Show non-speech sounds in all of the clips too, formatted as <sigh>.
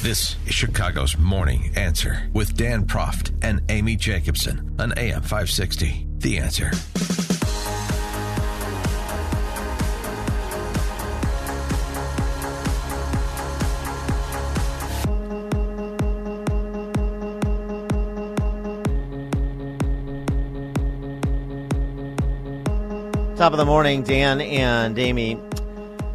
This is Chicago's Morning Answer with Dan Proft and Amy Jacobson on AM 560. The Answer. Top of the morning, Dan and Amy.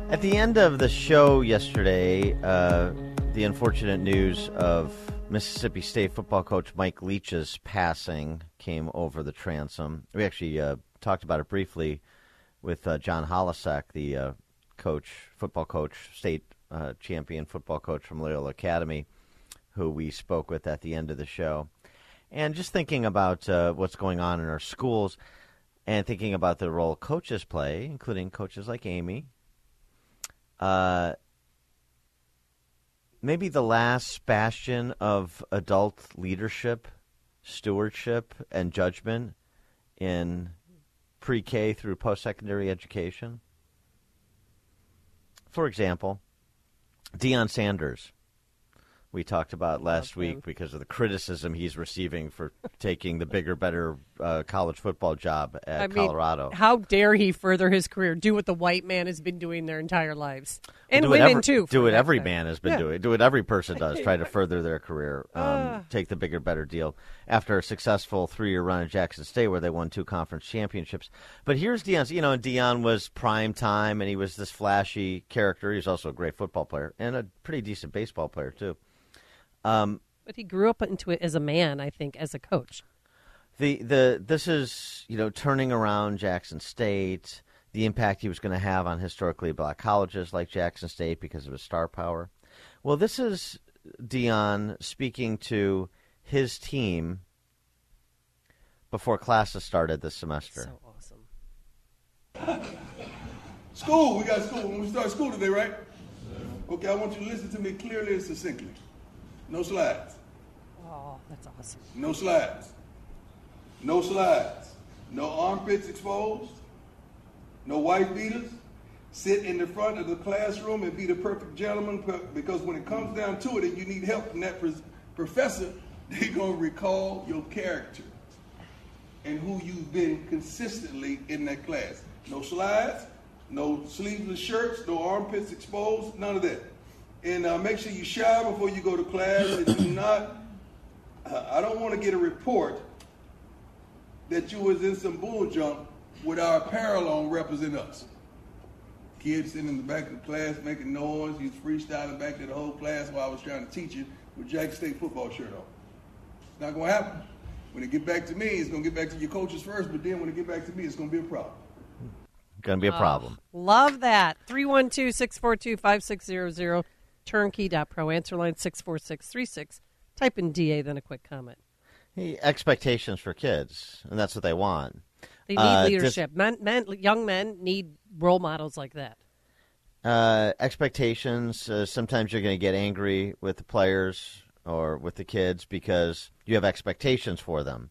At the end of the show yesterday, uh, the unfortunate news of Mississippi State football coach Mike Leach's passing came over the transom. We actually uh, talked about it briefly with uh, John Holecek, the uh, coach, football coach, state uh, champion football coach from Loyola Academy, who we spoke with at the end of the show. And just thinking about uh, what's going on in our schools and thinking about the role coaches play, including coaches like Amy. Uh, maybe the last bastion of adult leadership, stewardship, and judgment in pre K through post secondary education. For example, Deion Sanders we talked about last week because of the criticism he's receiving for <laughs> taking the bigger, better uh, college football job at I mean, Colorado. How dare he further his career? Do what the white man has been doing their entire lives, and women every, too. Do what every fact. man has been Yeah. doing. Do what every person does. Try to <laughs> further their career. Um, Ah. take the bigger, better deal. After a successful three-year run at Jackson State, where they won two conference championships. But here's Deion. You know, Deion was prime time, and he was this flashy character. He's also a great football player and a pretty decent baseball player too. Um, But he grew up into it as a man, I think, as a coach. the the this is you know turning around Jackson State, the impact he was going to have on historically black colleges like Jackson State because of his star power. Well, this is Deion speaking to his team before classes started this semester. So awesome. School, we got school. When we start school today, right? Okay, I want you to listen to me clearly and succinctly. No slides. Oh, that's awesome. No slides. No slides. No armpits exposed. No wife beaters. Sit in the front of the classroom and be the perfect gentleman because when it comes down to it and you need help from that professor, <laughs> they're going to recall your character and who you've been consistently in that class. No slides, no sleeveless shirts, no armpits exposed, none of that. And uh, make sure you shower before you go to class and <clears throat> do not uh, I don't want to get a report that you was in some bull jump with our apparel on represent us. Kids sitting in the back of the class making noise, he's freestyling back to the whole class while I was trying to teach it with Jack State football shirt on. It's not going to happen. When it get back to me, it's going to get back to your coaches first, but then when it get back to me, it's going to be a problem. Going to be a problem. Love that. 312 642 5600. Turnkey.pro. Answer line 64636. Type in DA, then a quick comment. Hey, expectations for kids, and that's what they want. They need Uh, leadership. men, men, young men need role models like that. uh, expectations. Uh, sometimes you're going to get angry with the players or with the kids because you have expectations for them,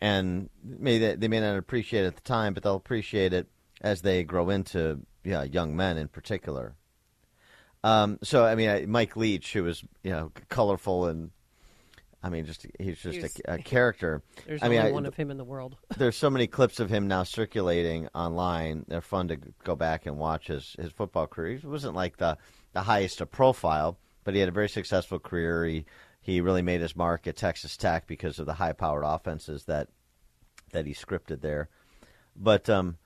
and may they, they may not appreciate it at the time, but they'll appreciate it as they grow into yeah, young men in particular. Um, so I mean, I- Mike Leach, who was you know colorful and. I mean, just he's just He was- a, a character. <laughs> There's I mean, only I- one of him in the world. <laughs> there's so many clips of him now circulating online. They're fun to go back and watch his, his football career. He wasn't like the, the highest of profile, but he had a very successful career. He he really made his mark at Texas Tech because of the high powered offenses that that he scripted there. But um,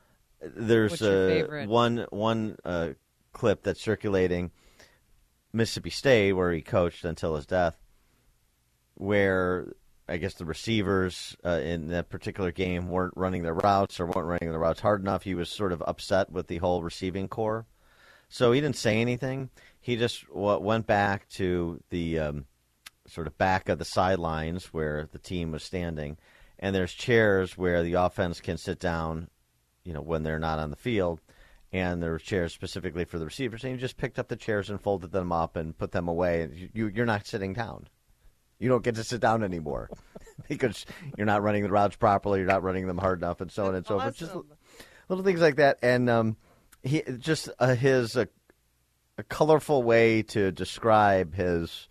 there's uh, one one uh, clip that's circulating Mississippi State where he coached until his death where I guess the receivers uh, in that particular game weren't running their routes or weren't running their routes hard enough. He was sort of upset with the whole receiving corps So he didn't say anything. He just went back to the um, sort of back of the sidelines where the team was standing, and there's chairs where the offense can sit down, you know, when they're not on the field, and there were chairs specifically for the receivers. And you just picked up the chairs and folded them up and put them away. You, you're not sitting down. You don't get to sit down anymore <laughs> because you're not running the routes properly. You're not running them hard enough, and so on and so forth. Just little things like that, and um, he just uh, his uh, a colorful way to describe his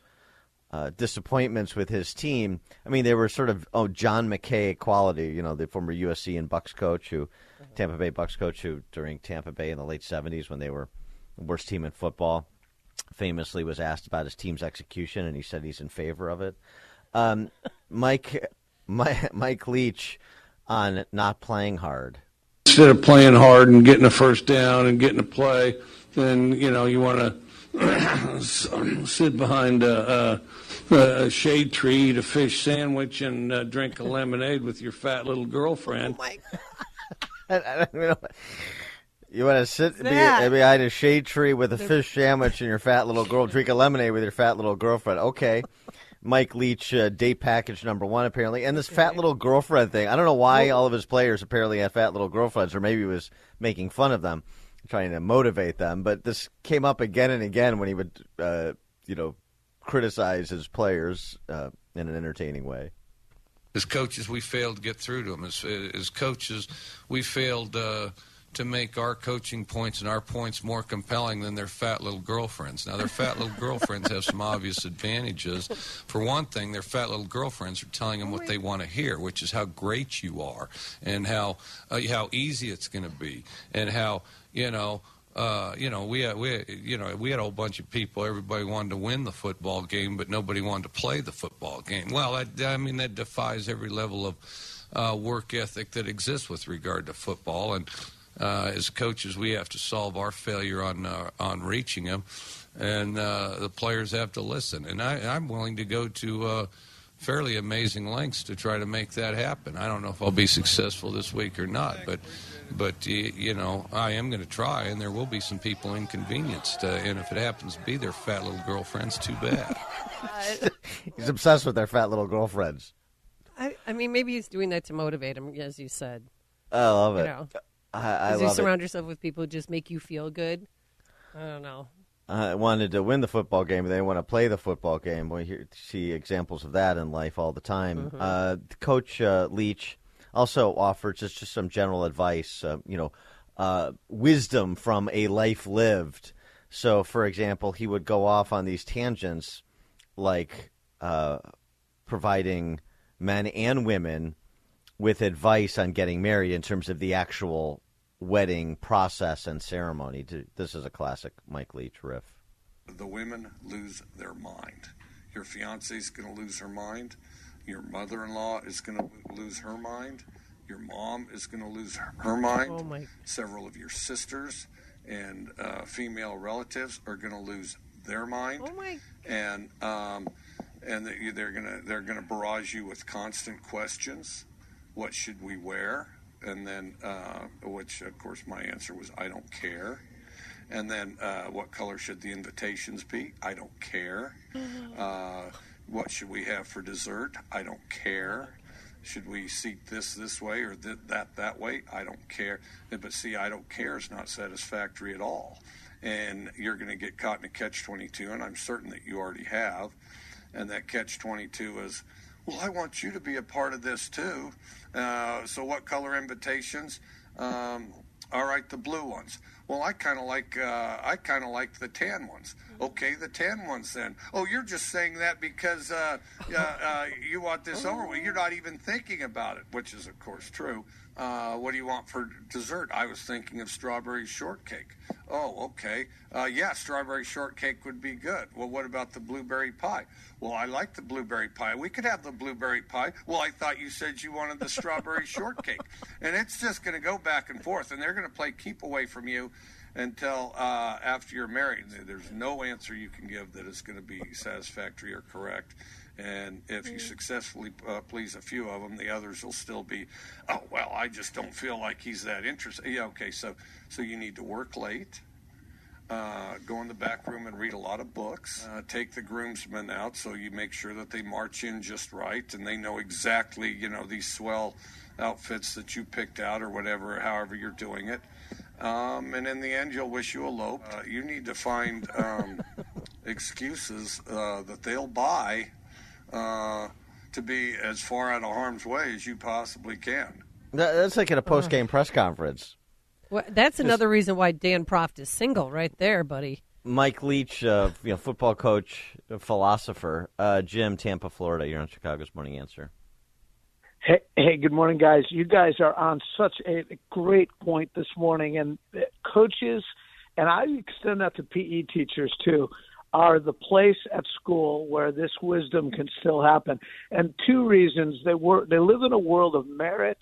uh, disappointments with his team. I mean, they were sort of oh John McKay quality, you know, the former USC and Bucs coach, who Tampa Bay Bucs coach, who during Tampa Bay in the late '70s when they were the worst team in football, famously was asked about his team's execution, and he said he's in favor of it. Um, <laughs> Mike, Mike, Mike Leach on not playing hard. instead of playing hard and getting a first down and getting a play, then you know you want to <coughs> sit behind a, a, a shade tree, eat a fish sandwich, and uh, drink a lemonade with your fat little girlfriend. I- <laughs> I don't know. You want to sit be, behind a shade tree with a fish sandwich and your fat little girl, drink a lemonade with your fat little girlfriend. Okay. Mike Leach, uh, date package number one, apparently. And this fat little girlfriend thing. I don't know why all of his players apparently had fat little girlfriends, or maybe he was making fun of them, trying to motivate them. But this came up again and again when he would, uh, you know, criticize his players uh, in an entertaining way. As coaches, we failed to get through to them. As, as coaches, we failed uh, to make our coaching points and our points more compelling than their fat little girlfriends. Now, their fat little girlfriends have some obvious advantages. For one thing, their fat little girlfriends are telling them what they want to hear, which is how great you are and how uh, how easy it's going to be and how you know uh, you know, we had, we had, you know we had a whole bunch of people. Everybody wanted to win the football game, but nobody wanted to play the football game. Well, I mean that defies every level of uh, work ethic that exists with regard to football. And uh, as coaches, we have to solve our failure on uh, on reaching them, and uh, the players have to listen. And I, I'm willing to go to. Uh, Fairly amazing lengths to try to make that happen. I don't know if I'll be successful this week or not, but but you know I am going to try, and there will be some people inconvenienced. Uh, and if it happens to be their fat little girlfriends, too bad. <laughs> <laughs> He's obsessed with their fat little girlfriends. I, I mean, maybe he's doing that to motivate him, as you said. I love You it. know, I, I As you love it. surround yourself with people who just make you feel good. I don't know. I wanted to win the football game, they want to play the football game. We hear, see examples of that in life all the time. Uh, Coach uh, Leach also offers just, just some general advice, uh, you know, uh, wisdom from a life lived. So, for example, he would go off on these tangents like uh, providing men and women with advice on getting married in terms of the actual wedding process and ceremony. This is a classic Mike Leach riff. the women lose their mind. Your fiance's going to lose her mind. Your mother-in-law is going to lose her mind. Your mom is going to lose her, her mind. Oh, my. Several of your sisters and uh, female relatives are going to lose their mind. Oh, my. And um, and they- they're going to they're going to barrage you with constant questions. What should we wear? And then, uh, which of course my answer was, I don't care. And then, uh, what color should the invitations be? I don't care. Uh, what should we have for dessert? I don't care. Should we seat this this way or th- that that way? I don't care. But see, I don't care is not satisfactory at all. And you're going to get caught in a catch 22, and I'm certain that you already have. And that catch 22 is, well, I want you to be a part of this too. Uh, so, what color invitations? Um, all right, the blue ones. Well, I kind of like uh, I kind of like the tan ones. Okay, the tan ones then. Oh, you're just saying that because uh, <laughs> uh, uh, you want this over. Well, you're not even thinking about it, which is of course true. Uh, what do you want for dessert? I was thinking of strawberry shortcake. Oh, okay. Uh, yeah, strawberry shortcake would be good. Well, what about the blueberry pie? Well, I like the blueberry pie. We could have the blueberry pie. Well, I thought you said you wanted the strawberry <laughs> shortcake. And it's just going to go back and forth, and they're going to play keep away from you until uh, after you're married. There's no answer you can give that is going to be satisfactory or correct. And if you successfully uh, please a few of them, the others will still be, oh well, I just don't feel like he's that interested. Yeah, okay, so so you need to work late. Uh, go in the back room and read a lot of books. Uh, take the groomsmen out so you make sure that they march in just right and they know exactly, you know, these swell outfits that you picked out or whatever, however you're doing it. Um, and in the end, you'll wish you elope. Uh, you need to find um, <laughs> excuses uh, that they'll buy uh, to be as far out of harm's way as you possibly can. That, that's like at a post game press conference. Well, that's another reason why Dan Proft is single, right there, buddy. Mike Leach, uh, you know, football coach, philosopher. Uh, Jim, Tampa, Florida. You're on Chicago's Morning Answer. Hey, hey, good morning, guys. You guys are on such a great point this morning, and coaches, and I extend that to PE teachers too, are the place at school where this wisdom can still happen. And two reasons: they were they live in a world of merit,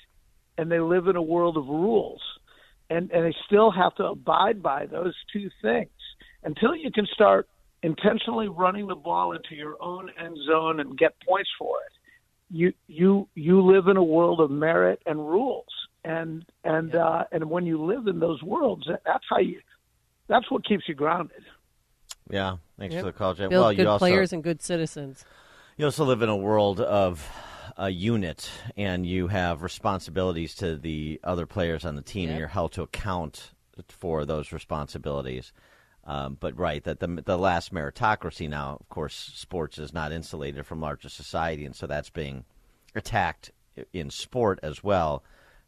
and they live in a world of rules, and and they still have to abide by those two things until you can start intentionally running the ball into your own end zone and get points for it you you you live in a world of merit and rules and and yeah. uh and when you live in those worlds that's how you that's what keeps you grounded yeah thanks yep. for the call Jay. Build well good you also, players and good citizens you also live in a world of a unit and you have responsibilities to the other players on the team yep. and you're held to account for those responsibilities um, but right, that the the last meritocracy now, of course, sports is not insulated from larger society, and so that's being attacked in sport as well.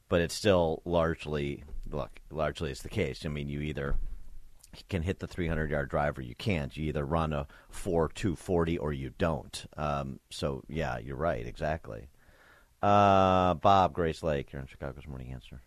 But it's still largely look largely is the case. I mean, you either can hit the 300 yard drive or you can't. You either run a 4 240 or you don't. Um, so, yeah, you're right, exactly. Uh, Bob, Grayslake, you're on Chicago's Morning Answer.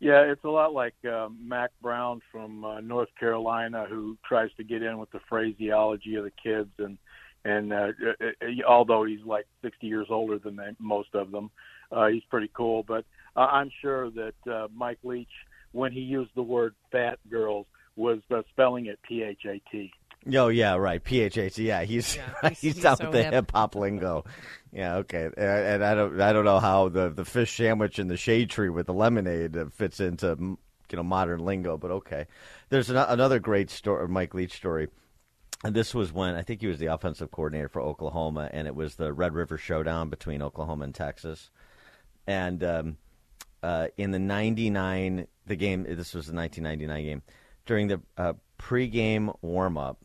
Yeah, it's a lot like uh, Mack Brown from uh, North Carolina, who tries to get in with the phraseology of the kids, and and uh, uh, uh although he's like 60 years older than they, most of them, uh, he's pretty cool. But uh, I'm sure that uh, Mike Leach, when he used the word "fat girls," was uh, spelling it P H A T. Oh yeah, right. PHH. Yeah, he's yeah, <laughs> he's, he's, so with the hip hop lingo. Yeah, okay. And, and, I don't I don't know how the the fish sandwich and the shade tree with the lemonade fits into you know modern lingo, but okay. There's an, another great story, Mike Leach story. And this was when I think he was the offensive coordinator for Oklahoma, and it was the Red River Showdown between Oklahoma and Texas. And um, uh, in the '99, the game. This was the 1999 game. During the uh, pregame warm up,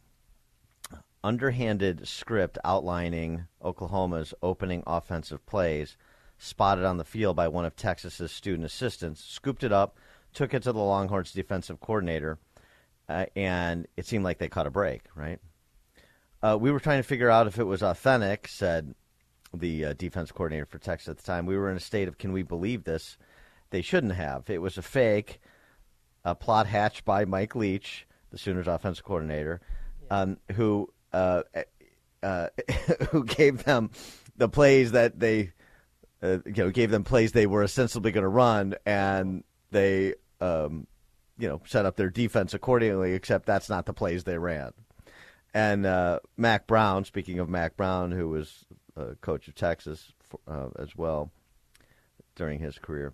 underhanded script outlining Oklahoma's opening offensive plays, spotted on the field by one of Texas's student assistants, scooped it up, took it to the Longhorns defensive coordinator, uh, and it seemed like they caught a break, right? Uh, we were trying to figure out if it was authentic, said the uh, defense coordinator for Texas at the time. We were in a state of, can we believe this? They shouldn't have. It was a fake, a plot hatched by Mike Leach, the Sooners offensive coordinator, um, who uh, uh, <laughs> who gave them the plays that they uh, you know gave them plays they were ostensibly going to run, and they um, you know set up their defense accordingly. Except that's not the plays they ran. And uh, Mack Brown, speaking of Mack Brown, who was a coach of Texas uh, as well during his career.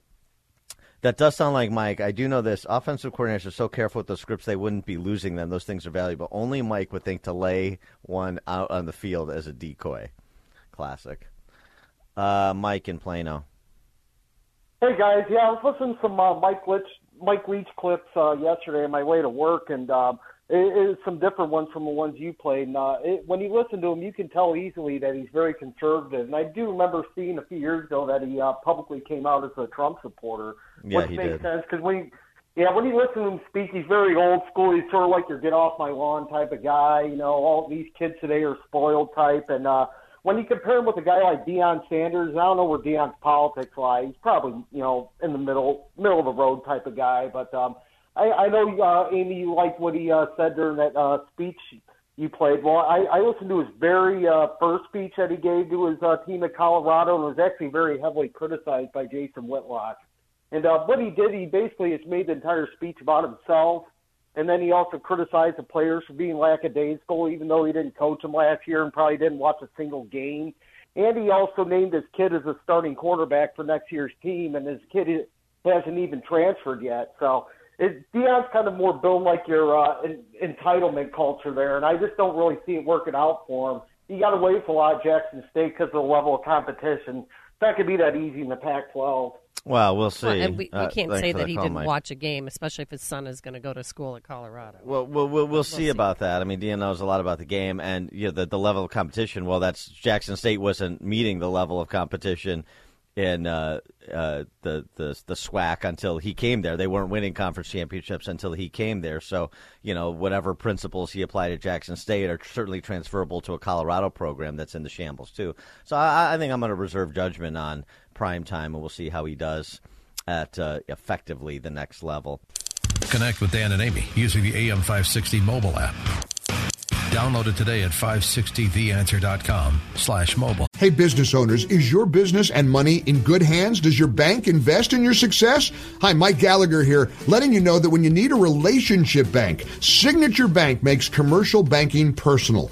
That does sound like Mike. I do know this. Offensive coordinators are so careful with those scripts, they wouldn't be losing them. Those things are valuable. Only Mike would think to lay one out on the field as a decoy. Classic. Uh, Mike in Plano. Hey guys, yeah, I was listening to some uh, Mike Leach, Mike Leach clips uh, yesterday on my way to work, and um, it, some different ones from the ones you played. And uh, it, when you listen to him, you can tell easily that he's very conservative. And I do remember seeing a few years ago that he uh, publicly came out as a Trump supporter, yeah, which makes did. sense because when he, yeah, when you listen to him speak, he's very old school. He's sort of like your get off my lawn type of guy. You know, all these kids today are spoiled type. And uh, when you compare him with a guy like Deion Sanders, I don't know where Deion's politics lie. He's probably you know in the middle middle of the road type of guy, but. um I, I know, uh, Amy, you liked what he uh, said during that uh, speech you played. Well, I, I listened to his very uh, first speech that he gave to his uh, team at Colorado, and was actually very heavily criticized by Jason Whitlock. And uh, what he did, he basically has made the entire speech about himself, and then he also criticized the players for being lackadaisical, even though he didn't coach them last year and probably didn't watch a single game. And he also named his kid as a starting quarterback for next year's team, and his kid hasn't even transferred yet. So it, Deion's kind of more built like your uh, in, entitlement culture there, and I just don't really see it working out for him. You got to wait for a lot of Jackson State because of the level of competition. It's not going to be that easy in the Pac-12. Well, we'll see. Well, and we, we Uh, can't thanks say for that he call, didn't Mike. watch a game, especially if his son is going to go to school at Colorado. Well, we'll, we'll, we'll see about that. I mean, Dean knows a lot about the game, and you know, the the level of competition. Well, that's Jackson State wasn't meeting the level of competition in uh, uh, the the the SWAC until he came there. They weren't winning conference championships until he came there. So you know, whatever principles he applied at Jackson State are certainly transferable to a Colorado program that's in the shambles too. So I, I think I'm going to reserve judgment on prime time, and we'll see how he does at uh, effectively the next level. Connect with Dan and Amy using the AM560 mobile app. Download it today at 560theanswer.com slash mobile. Hey, business owners, is your business and money in good hands? Does your bank invest in your success? Hi, Mike Gallagher here, letting you know that when you need a relationship bank, Signature Bank makes commercial banking personal.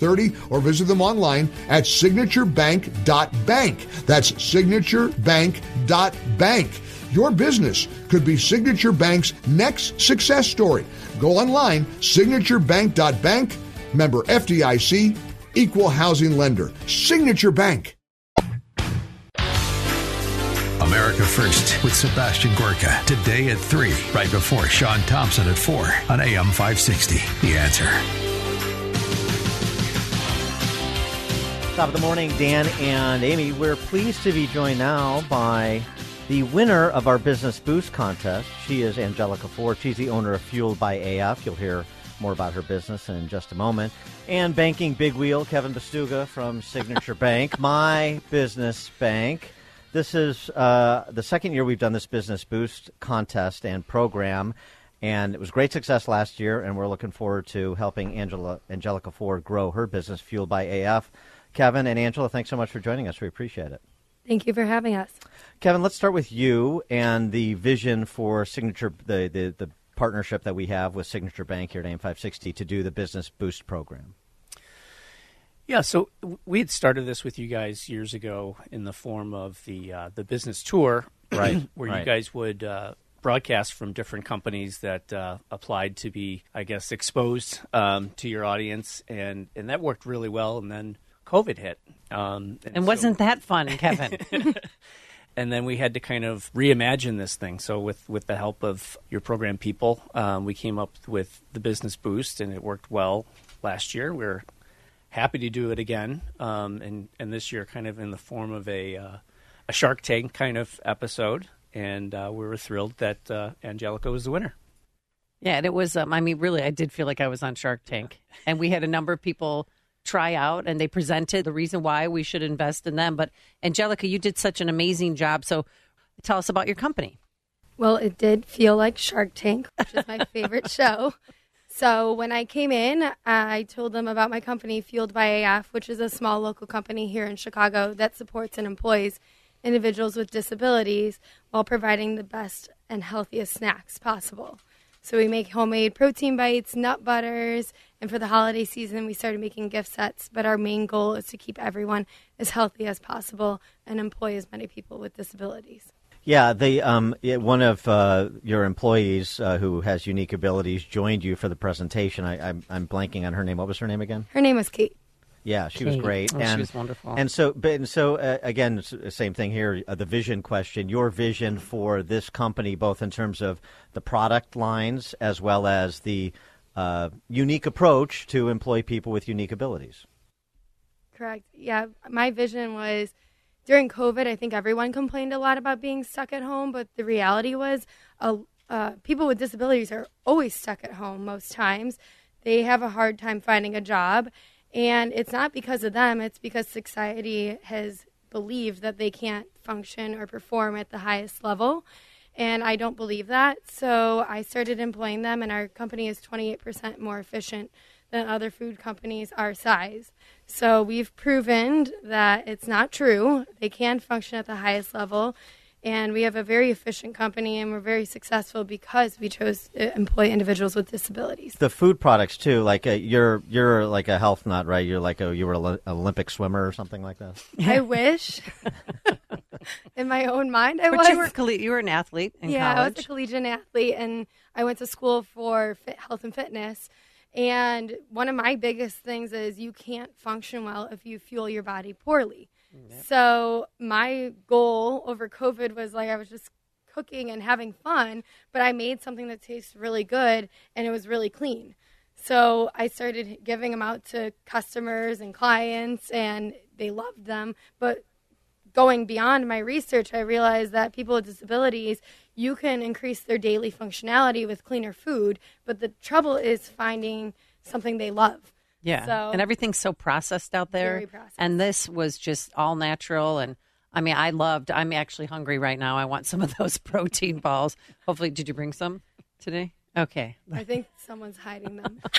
or visit them online at signaturebank.bank. That's signaturebank.bank. Your business could be Signature Bank's next success story. Go online, signaturebank.bank, member FDIC, equal housing lender. Signature Bank. America First with Sebastian Gorka today at 3, right before Sean Thompson at 4 on AM 560. The answer. Top of the morning, Dan and Amy. We're pleased to be joined now by the winner of our Business Boost contest. She is Angelica Ford. She's the owner of Fueled by AF. You'll hear more about her business in just a moment. And banking big wheel, Kevin Bastuga from Signature Bank, my business bank. This is uh, the second year we've done this Business Boost contest and program. And it was great success last year, and we're looking forward to helping Angela Angelica Ford grow her business, Fueled by AF. Kevin and Angela, thanks so much for joining us. We appreciate it. Thank you for having us. Kevin, let's start with you and the vision for Signature, the, the, the partnership that we have with Signature Bank here at AM 560 to do the Business Boost program. Yeah, so we had started this with you guys years ago in the form of the uh, the business tour, <coughs> Right, <coughs> where right. you guys would uh, broadcast from different companies that uh, applied to be, I guess, exposed um, to your audience, and and that worked really well. And then COVID hit, um, And wasn't that fun, <laughs> Kevin? <laughs> and then we had to kind of reimagine this thing. So with with the help of your program people, um, we came up with the business boost, and it worked well last year. We're happy to do it again, um, and and this year kind of in the form of a uh, a Shark Tank kind of episode, and uh, we were thrilled that uh, Angelica was the winner. Yeah, and it was. Um, I mean, really, I did feel like I was on Shark Tank, and we had a number of people try out, and they presented the reason why we should invest in them. But Angelica, you did such an amazing job. So, tell us about your company. Well, it did feel like Shark Tank, which is my <laughs> favorite show. So when I came in, I told them about my company, Fueled by AF, which is a small local company here in Chicago that supports and employs individuals with disabilities while providing the best and healthiest snacks possible. So we make homemade protein bites, nut butters, and for the holiday season, we started making gift sets. But our main goal is to keep everyone as healthy as possible and employ as many people with disabilities. Yeah, the um, one of uh, your employees uh, who has unique abilities joined you for the presentation. I, I'm, I'm blanking on her name. What was her name again? Her name was Kate. Yeah, she was great. Oh, she and, was wonderful. And so, but and so uh, again, same thing here. Uh, the vision question. Your vision for this company, both in terms of the product lines as well as the uh, unique approach to employ people with unique abilities. Correct. Yeah, my vision was during COVID. I think everyone complained a lot about being stuck at home, but the reality was, uh, uh, people with disabilities are always stuck at home most times. They have a hard time finding a job, and it's not because of them. It's because society has believed that they can't function or perform at the highest level. And I don't believe that. So I started employing them, and our company is 28% more efficient than other food companies our size. So we've proven that it's not true. They can function at the highest level. And we have a very efficient company, and we're very successful because we chose to employ individuals with disabilities. The food products too, like a, you're you're like a health nut, right? You're like a you were an Olympic swimmer or something like that. <laughs> I wish. <laughs> in my own mind, I but was. you were colle- you were an athlete in yeah, college. I was a collegiate athlete, and I went to school for fit, health and fitness. And one of my biggest things is you can't function well if you fuel your body poorly. So my goal over COVID was like I was just cooking and having fun, but I made something that tastes really good and it was really clean. So I started giving them out to customers and clients, and they loved them. But going beyond my research, I realized that people with disabilities, you can increase their daily functionality with cleaner food, but the trouble is finding something they love. Yeah. So and everything's so processed out there. Very processed. And this was just all natural. And I mean, I loved, I'm actually hungry right now. I want some of those <laughs> protein balls. Hopefully, did you bring some today? Okay. I think someone's hiding them. <laughs>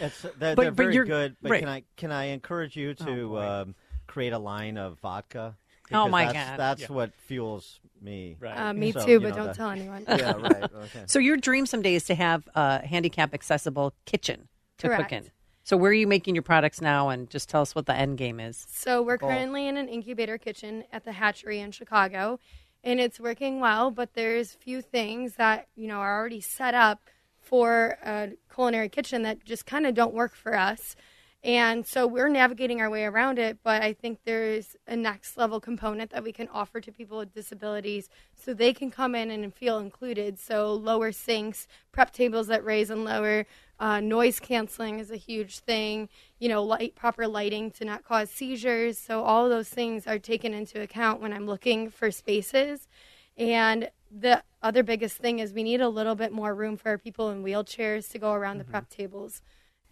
It's, <laughs> they're, But- they're but very you're- good. But right. can I can I encourage you to um, create a line of vodka? Oh, my that's, God. That's Yeah. what fuels me. Uh, me So, too, but know, don't the- tell anyone. Yeah, right. Okay. So your dream someday is to have a handicap accessible kitchen to Correct. cook in. So where are you making your products now? And just tell us what the end game is. So we're Goal. currently in an incubator kitchen at the hatchery in Chicago, and it's working well. But there's few things that you know are already set up for a culinary kitchen that just kind of don't work for us. And so we're navigating our way around it, but I think there's a next level component that we can offer to people with disabilities so they can come in and feel included. So lower sinks, prep tables that raise and lower, uh, noise canceling is a huge thing, you know, light, proper lighting to not cause seizures. So all of those things are taken into account when I'm looking for spaces. And the other biggest thing is we need a little bit more room for people in wheelchairs to go around the prep tables.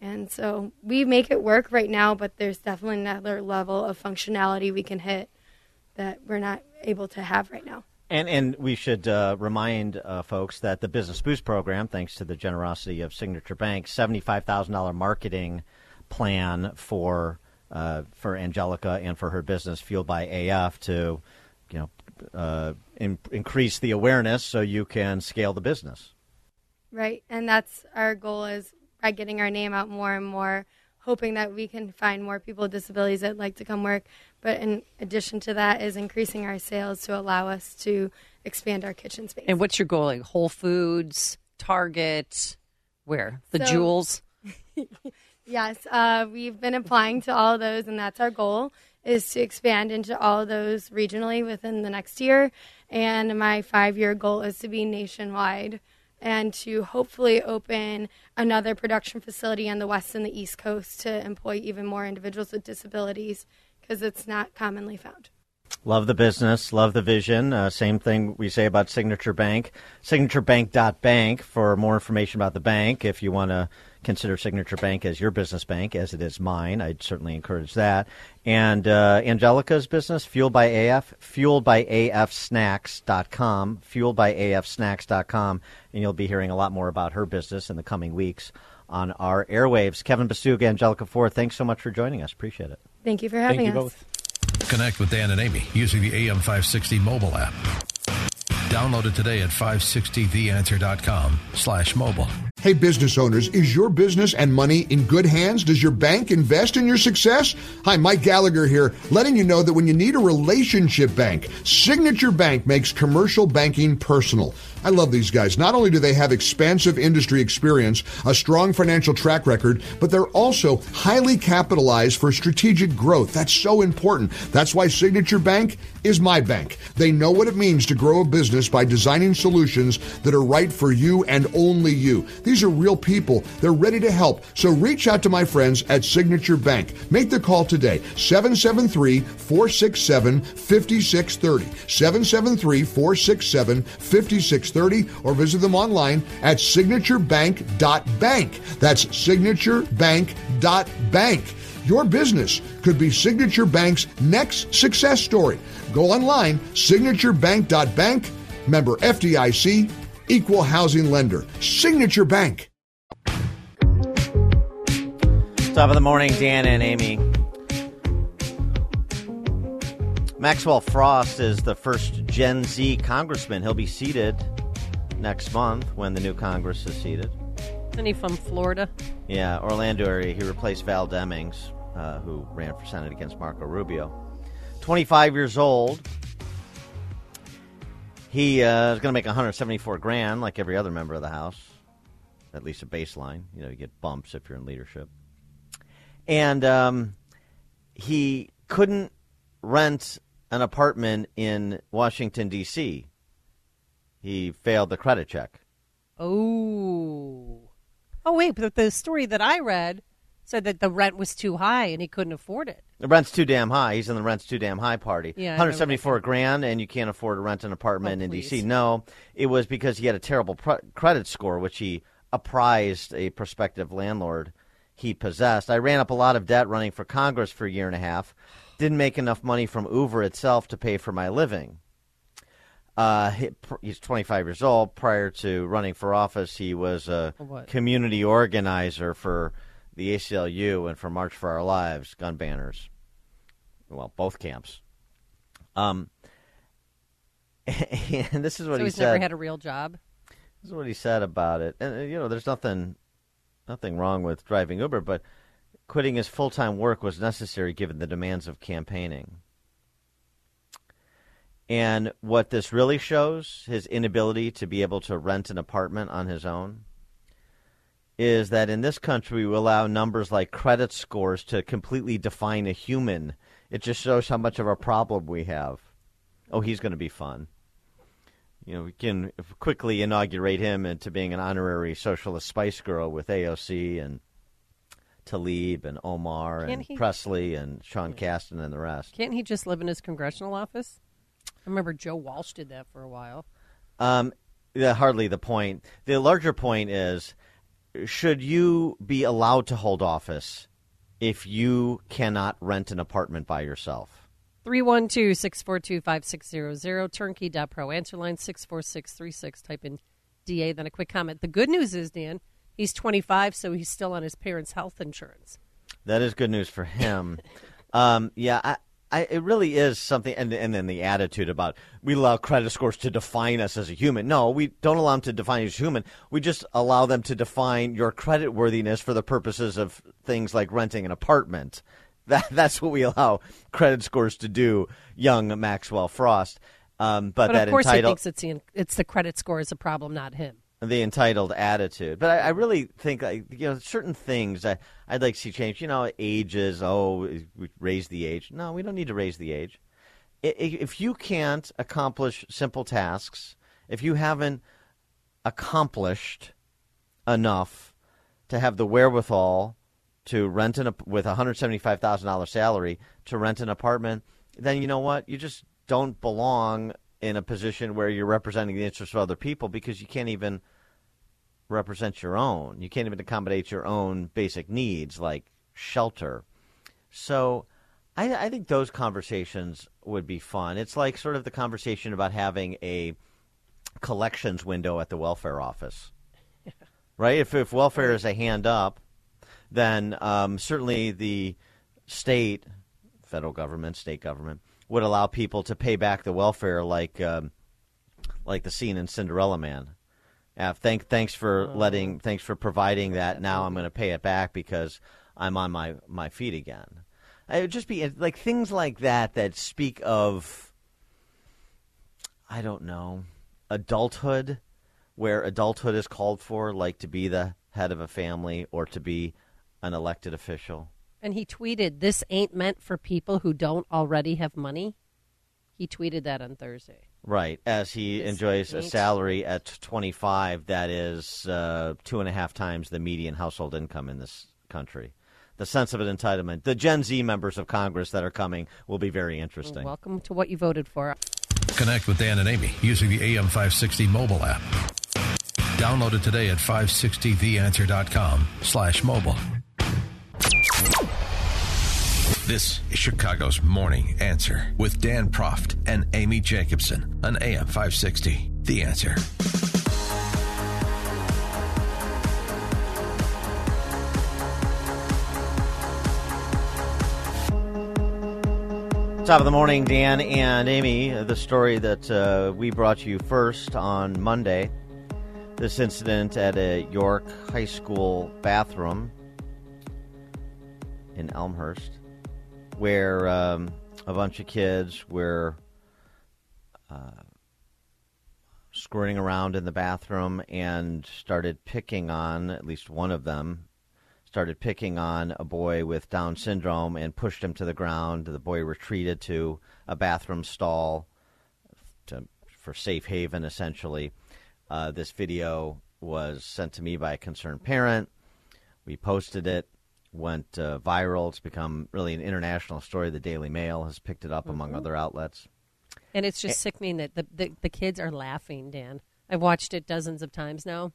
And so we make it work right now, but there's definitely another level of functionality we can hit that we're not able to have right now. And and we should uh, remind uh, folks that the Business Boost program, thanks to the generosity of Signature Bank, seventy five thousand dollar marketing plan for uh, for Angelica and for her business, fueled by AF, to you know uh, in, increase the awareness so you can scale the business. Right. And that's our goal is by getting our name out more and more, hoping that we can find more people with disabilities that like to come work. But in addition to that is increasing our sales to allow us to expand our kitchen space. And what's your goal? Like Whole Foods, Target, where? The So- jewels? <laughs> Yes, uh, we've been applying to all of those, and that's our goal is to expand into all of those regionally within the next year. And my five-year goal is to be nationwide and to hopefully open another production facility on the west and the east coast to employ even more individuals with disabilities because it's not commonly found. Love the business, love the vision. Uh, same thing we say about Signature Bank. SignatureBank.bank for more information about the bank. If you want to consider Signature Bank as your business bank, as it is mine, I'd certainly encourage that. And uh, Angelica's business, Fueled by AF, fueledbyafsnacks.com, fueledbyafsnacks.com. And you'll be hearing a lot more about her business in the coming weeks on our airwaves. Kevin Basuga, Angelica Ford, thanks so much for joining us. Appreciate it. Thank you for having us. Connect with Dan and Amy using the AM560 mobile app. Download it today at 560theanswer.com slash mobile. Hey, business owners, is your business and money in good hands? Does your bank invest in your success? Hi, Mike Gallagher here, letting you know that when you need a relationship bank, Signature Bank makes commercial banking personal. I love these guys. Not only do they have expansive industry experience, a strong financial track record, but they're also highly capitalized for strategic growth. That's so important. That's why Signature Bank is my bank. They know what it means to grow a business by designing solutions that are right for you and only you. These are real people. They're ready to help. So reach out to my friends at Signature Bank. Make the call today. 773 467 5630. 773 467 5630 or visit them online at signaturebank.bank. That's signaturebank.bank. Your business could be Signature Bank's next success story. Go online, signaturebank.bank, Member FDIC, equal housing lender. Signature Bank. Top of the morning, Dan and Amy. Maxwell Frost is the first Gen Z congressman. He'll be seated next month when the new Congress is seated. Isn't he from Florida? Yeah, Orlando area. He replaced Val Demings, uh, who ran for Senate against Marco Rubio. 25 years old. He uh, is going to make 174 grand, like every other member of the House. At least a baseline. You know, you get bumps if you're in leadership. And um, he couldn't rent an apartment in Washington, D.C. He failed the credit check. Oh. Oh, wait, but the story that I read said that the rent was too high and he couldn't afford it. The rent's too damn high. He's in the rent's too damn high party. Yeah, 174 grand, and you can't afford to rent an apartment Oh, in please. D.C. No, it was because he had a terrible pr- credit score, which he apprised a prospective landlord he possessed. I ran up a lot of debt running for Congress for a year and a half. Didn't make enough money from Uber itself to pay for my living. Uh, he's 25 years old. Prior to running for office, he was a What? community organizer for the ACLU and for March for Our Lives gun banners. Well, both camps. Um, <laughs> and this is what so he said. never had a real job. This is what he said about it. And uh, you know, there's nothing nothing wrong with driving Uber, but quitting his full-time work was necessary given the demands of campaigning. And what this really shows, his inability to be able to rent an apartment on his own, is that in this country we allow numbers like credit scores to completely define a human. It just shows how much of a problem we have. Oh, he's going to be fun you know, we can quickly inaugurate him into being an honorary socialist Spice Girl with AOC and Tlaib and Omar Can't and he- Pressley and Sean Casten and the rest. Can't he just live in his congressional office? I remember Joe Walsh did that for a while. Um, hardly the point. The larger point is should you be allowed to hold office if you cannot rent an apartment by yourself? 312 642 5600, turnkey.pro, answer line 64636. Type in DA, then a quick comment. The good news is, Dan, he's 25, so he's still on his parents' health insurance. That is good news for him. <laughs> um, yeah, I, I, it really is something. And, and then the attitude about we allow credit scores to define us as a human. No, we don't allow them to define you as human. We just allow them to define your credit worthiness for the purposes of things like renting an apartment. <laughs> That, that's what we allow credit scores to do, young Maxwell Frost. Um, but, But, that of course, he thinks it's the, it's the credit score is a problem, not him. The entitled attitude. But I, I really think, like, you know, certain things I, I'd like to see change. You know, ages. Oh, we raise the age. No, we don't need to raise the age. If you can't accomplish simple tasks, if you haven't accomplished enough to have the wherewithal to rent an with a hundred seventy five thousand dollars salary to rent an apartment, then you know what? You just don't belong in a position where you're representing the interests of other people because you can't even represent your own. You can't even accommodate your own basic needs like shelter. So I, I think those conversations would be fun. It's like sort of the conversation about having a collections window at the welfare office. <laughs> right? If, if welfare is a hand up, then um, certainly the state, federal government, state government, would allow people to pay back the welfare like um, like the scene in Cinderella Man. Uh, thank, thanks for letting, thanks for providing that. Now I'm going to pay it back because I'm on my, my feet again. It would just be like things like that that speak of, I don't know, adulthood, where adulthood is called for, like to be the head of a family or to be an elected official. And he tweeted, This ain't meant for people who don't already have money. He tweeted that on Thursday. Right, as he This enjoys a salary at 25 that is uh, two and a half times the median household income in this country. The sense of an entitlement. The Gen Z members of Congress that are coming will be very interesting. Welcome to what you voted for. Connect with Dan and Amy using the AM560 mobile app. Download it today at 560theanswer.com slash mobile. This is Chicago's Morning Answer with Dan Proft and Amy Jacobson on AM560. The answer. Top of the morning, Dan and Amy. The story that uh, we brought you first on Monday. This incident at a York High School bathroom in Elmhurst, where um, a bunch of kids were uh, squirting around in the bathroom and started picking on at least one of them started picking on a boy with Down syndrome and pushed him to the ground. The boy retreated to a bathroom stall to, for safe haven, essentially. Uh, this video was sent to me by a concerned parent. We posted it, went uh, viral. It's become really an international story. The Daily Mail has picked it up mm-hmm. among other outlets. And it's just sickening that the, the, the kids are laughing, Dan. I've watched it dozens of times now.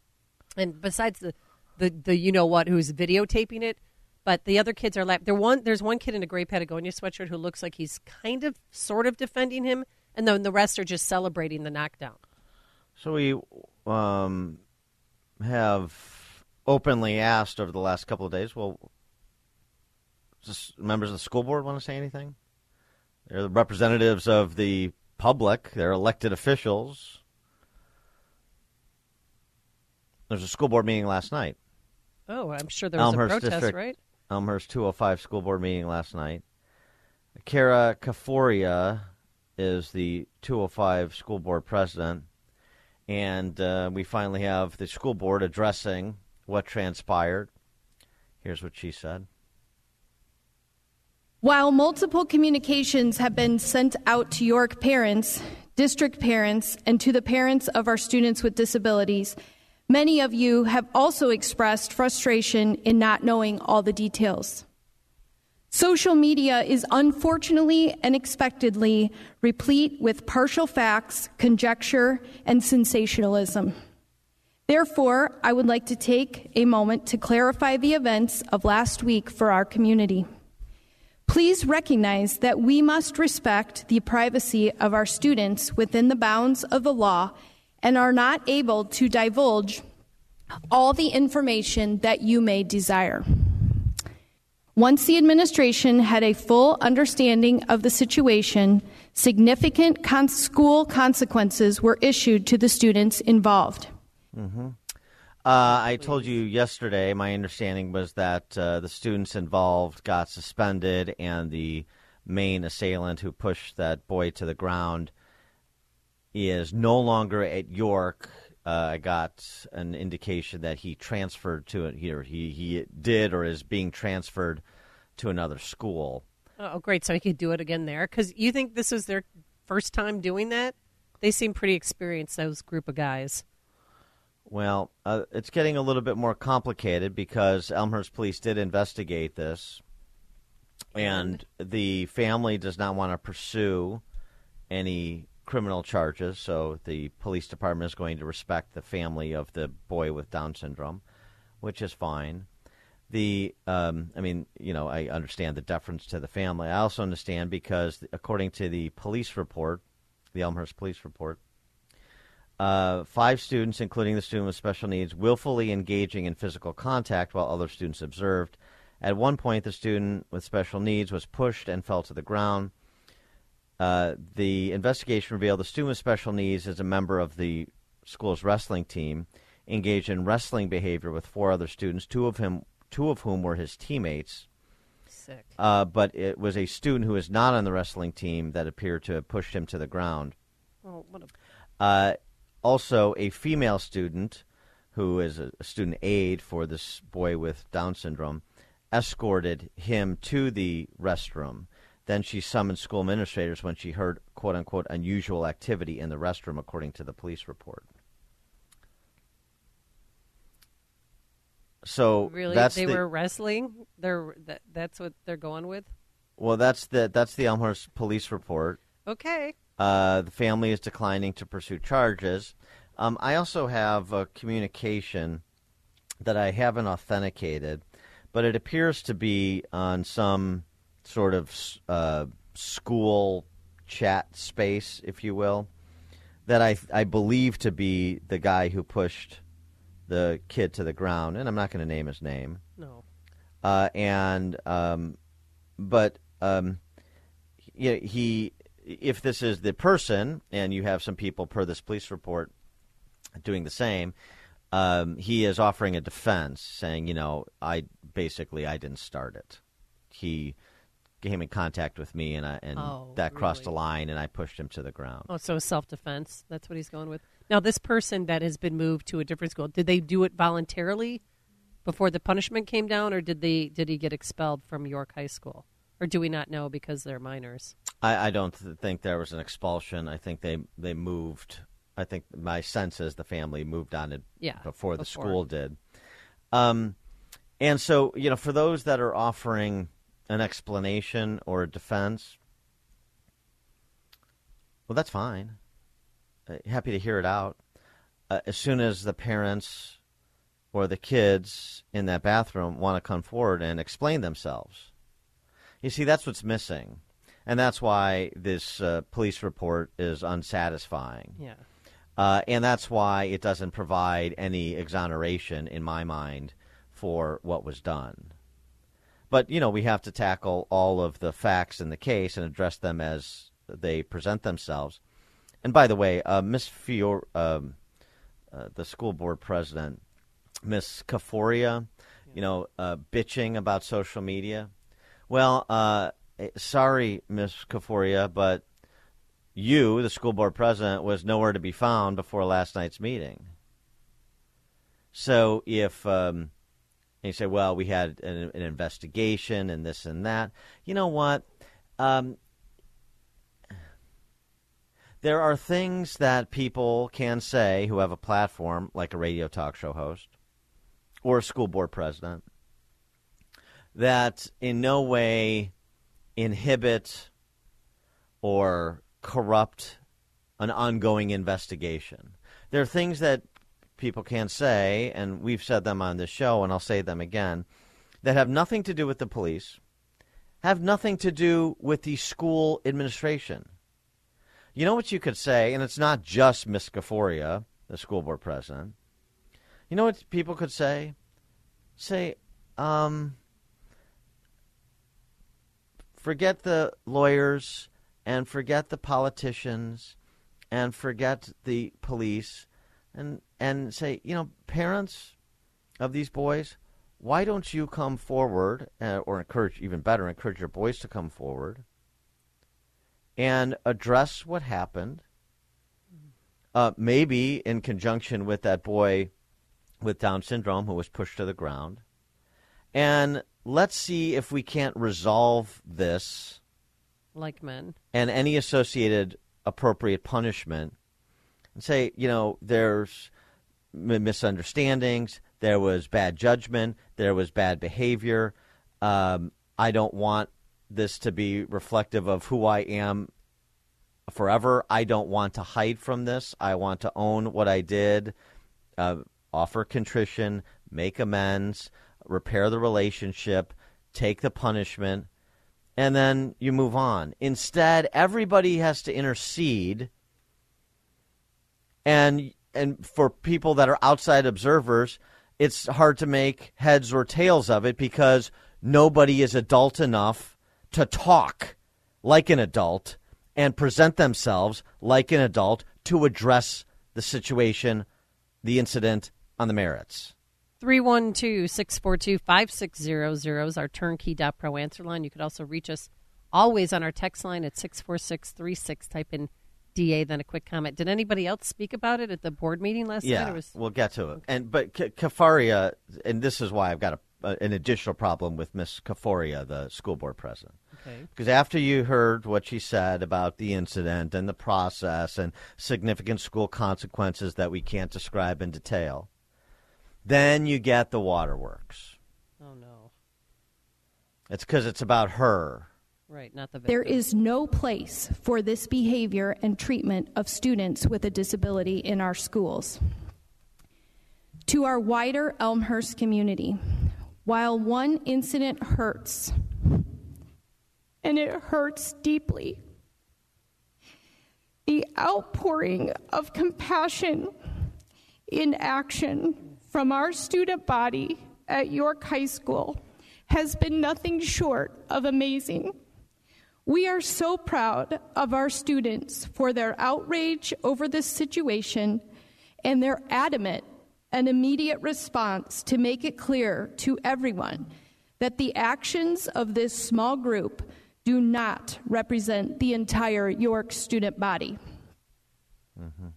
And besides the the the you know what who's videotaping it, but the other kids are laughing. there one there's one kid in a gray Patagonia sweatshirt who looks like he's kind of sort of defending him, and then the rest are just celebrating the knockdown. So we um, have openly asked over the last couple of days. Well, members of the school board want to say anything? They're the representatives of the public. They're elected officials. There's a school board meeting last night. Oh, I'm sure there was Elmhurst a protest, District, right? Elmhurst 205 school board meeting last night. Kara Caforio is the 205 school board president, and uh, we finally have the school board addressing what transpired. Here's what she said. While multiple communications have been sent out to York parents, district parents, and to the parents of our students with disabilities, Many of you have also expressed frustration in not knowing all the details. Social media is unfortunately and expectedly replete with partial facts, conjecture, and sensationalism. Therefore, I would like to take a moment to clarify the events of last week for our community. Please recognize that we must respect the privacy of our students within the bounds of the law and are not able to divulge all the information that you may desire. Once the administration had a full understanding of the situation, significant con- school consequences were issued to the students involved. Mm-hmm. Uh, I told you yesterday, my understanding was that uh, the students involved got suspended, and the main assailant who pushed that boy to the ground is no longer at York. Uh, I got an indication that he transferred to it here. He he did or is being transferred to another school. Oh, great! So he could do it again there. Because you think this is their first time doing that? They seem pretty experienced. Those group of guys. Well, uh, it's getting a little bit more complicated because Elmhurst Police did investigate this, and the family does not want to pursue any criminal charges, so the police department is going to respect the family of the boy with Down syndrome, which is fine. The, um, I mean, you know, I understand the deference to the family. I also understand because, according to the police report, the Elmhurst police report, uh, five students, including the student with special needs, willfully engaging in physical contact while other students observed. At one point, the student with special needs was pushed and fell to the ground. Uh, the investigation revealed the student with special needs is a member of the school's wrestling team, engaged in wrestling behavior with four other students, two of him, two of whom were his teammates. Sick. Uh, but it was a student who is not on the wrestling team that appeared to have pushed him to the ground. Oh, what a... Uh, also, a female student who is a, student aide for this boy with Down syndrome escorted him to the restroom then she summoned school administrators when she heard quote unquote unusual activity in the restroom, according to the police report. So really, they the, were wrestling. They're that, that's what they're going with. Well, that's the that's the Elmhurst police report. Okay. Uh, the family is declining to pursue charges. Um, I also have a communication that I haven't authenticated, but it appears to be on some sort of uh, school chat space, if you will. that I I believe to be the guy who pushed the kid to the ground, and I'm not going to name his name. No. Uh, and um, but um, he, he, if this is the person, and you have some people per this police report doing the same, um, he is offering a defense, saying, you know, I basically I didn't start it. He came in contact with me, and I, and Oh, that crossed a really? line, and I pushed him to the ground. Oh, so self defense. That's what he's going with. Now, this person that has been moved to a different school, did they do it voluntarily before the punishment came down, or did they did he get expelled from York High School, or do we not know because they're minors? I, I don't th- think there was an expulsion. I think they they moved. I think my sense is the family moved on it Yeah, before the before. school did. Um, and so you know, for those that are offering an explanation or a defense, well, that's fine. Uh, happy to hear it out. Uh, as soon as the parents or the kids in that bathroom want to come forward and explain themselves. You see, that's what's missing. And that's why this uh, police report is unsatisfying. Yeah. Uh, and that's why it doesn't provide any exoneration, in my mind, for what was done. But, you know, we have to tackle all of the facts in the case and address them as they present themselves. And by the way, uh, Miss Fior, um, uh, the school board president, Miss Caforio, you know, uh, bitching about social media. Well, uh, sorry, Miss Caforio, but you, the school board president, was nowhere to be found before last night's meeting. So if um, you say, well, we had an, an investigation and this and that, you know what? Um, there are things that people can say who have a platform, like a radio talk show host or a school board president, that in no way inhibit or corrupt an ongoing investigation. There are things that people can say, and we've said them on this show, and I'll say them again, that have nothing to do with the police, have nothing to do with the school administration. You know what you could say, and it's not just Miss Caforio, the school board president. You know what people could say? Say, um, forget the lawyers and forget the politicians and forget the police and and say, you know, parents of these boys, why don't you come forward uh, or encourage even better encourage your boys to come forward and address what happened uh, maybe in conjunction with that boy with Down syndrome who was pushed to the ground. And let's see if we can't resolve this Like men. and any associated appropriate punishment and say, you know, there's m- misunderstandings, there was bad judgment, there was bad behavior. Um, I don't want this to be reflective of who I am forever. I don't want to hide from this. I want to own what I did, uh, offer contrition, make amends, repair the relationship, take the punishment, and then you move on. Instead, everybody has to intercede, and and for people that are outside observers, it's hard to make heads or tails of it because nobody is adult enough to talk like an adult and present themselves like an adult to address the situation, the incident on the merits. 312 642 5600 is our turnkey.pro answer line. You could also reach us always on our text line at 64636. Type in DA, then a quick comment. Did anybody else speak about it at the board meeting last yeah, night? Was, we'll get to it. And but K- Caforio, and this is why I've got a, an additional problem with Miss Caforio, the school board president. Okay. Because after you heard what she said about the incident and the process and significant school consequences that we can't describe in detail, then you get the waterworks. oh, no. It's because it's about her. Right, not the victim. There is no place for this behavior and treatment of students with a disability in our schools. To our wider Elmhurst community, while one incident hurts, and it hurts deeply, The outpouring of compassion in action from our student body at York High School has been nothing short of amazing. We are so proud of our students for their outrage over this situation and their adamant and immediate response to make it clear to everyone that the actions of this small group do not represent the entire York student body. Mm-hmm.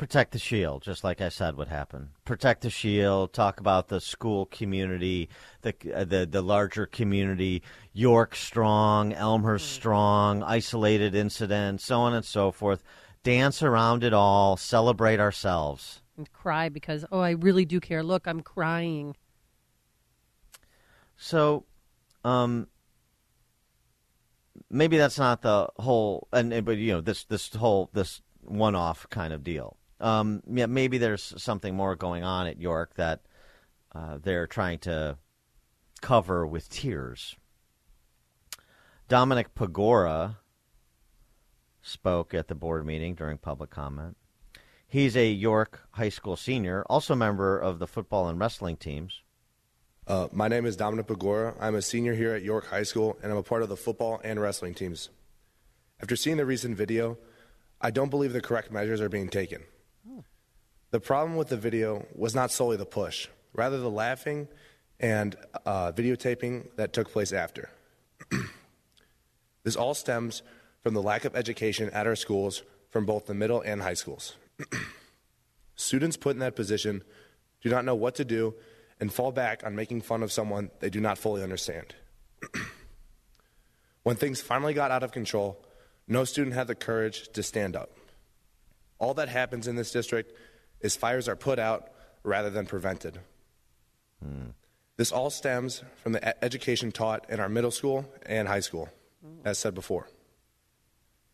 Protect the shield, just like I said would happen. Protect the shield. Talk about the school community, the uh, the the larger community. York strong, Elmhurst mm. strong, isolated incident, so on and so forth. Dance around it all. Celebrate ourselves. And cry because oh, I really do care. Look, I'm crying. So, um, maybe that's not the whole, and but you know this this whole this one off kind of deal. Um, yeah, maybe there's something more going on at York that uh, they're trying to cover with tears. Dominic Pagora spoke at the board meeting during public comment. He's a York High School senior, also a member of the football and wrestling teams. Uh, my name is Dominic Pagora. I'm a senior here at York High School, and I'm a part of the football and wrestling teams. After seeing the recent video, I don't believe the correct measures are being taken. The problem with the video was not solely the push, rather, the laughing and uh, videotaping that took place after. <clears throat> this all stems from the lack of education at our schools from both the middle and high schools. <clears throat> Students put in that position do not know what to do and fall back on making fun of someone they do not fully understand. <clears throat> when things finally got out of control, no student had the courage to stand up. All that happens in this district is fires are put out rather than prevented. Hmm. This all stems from the education taught in our middle school and high school, as said before.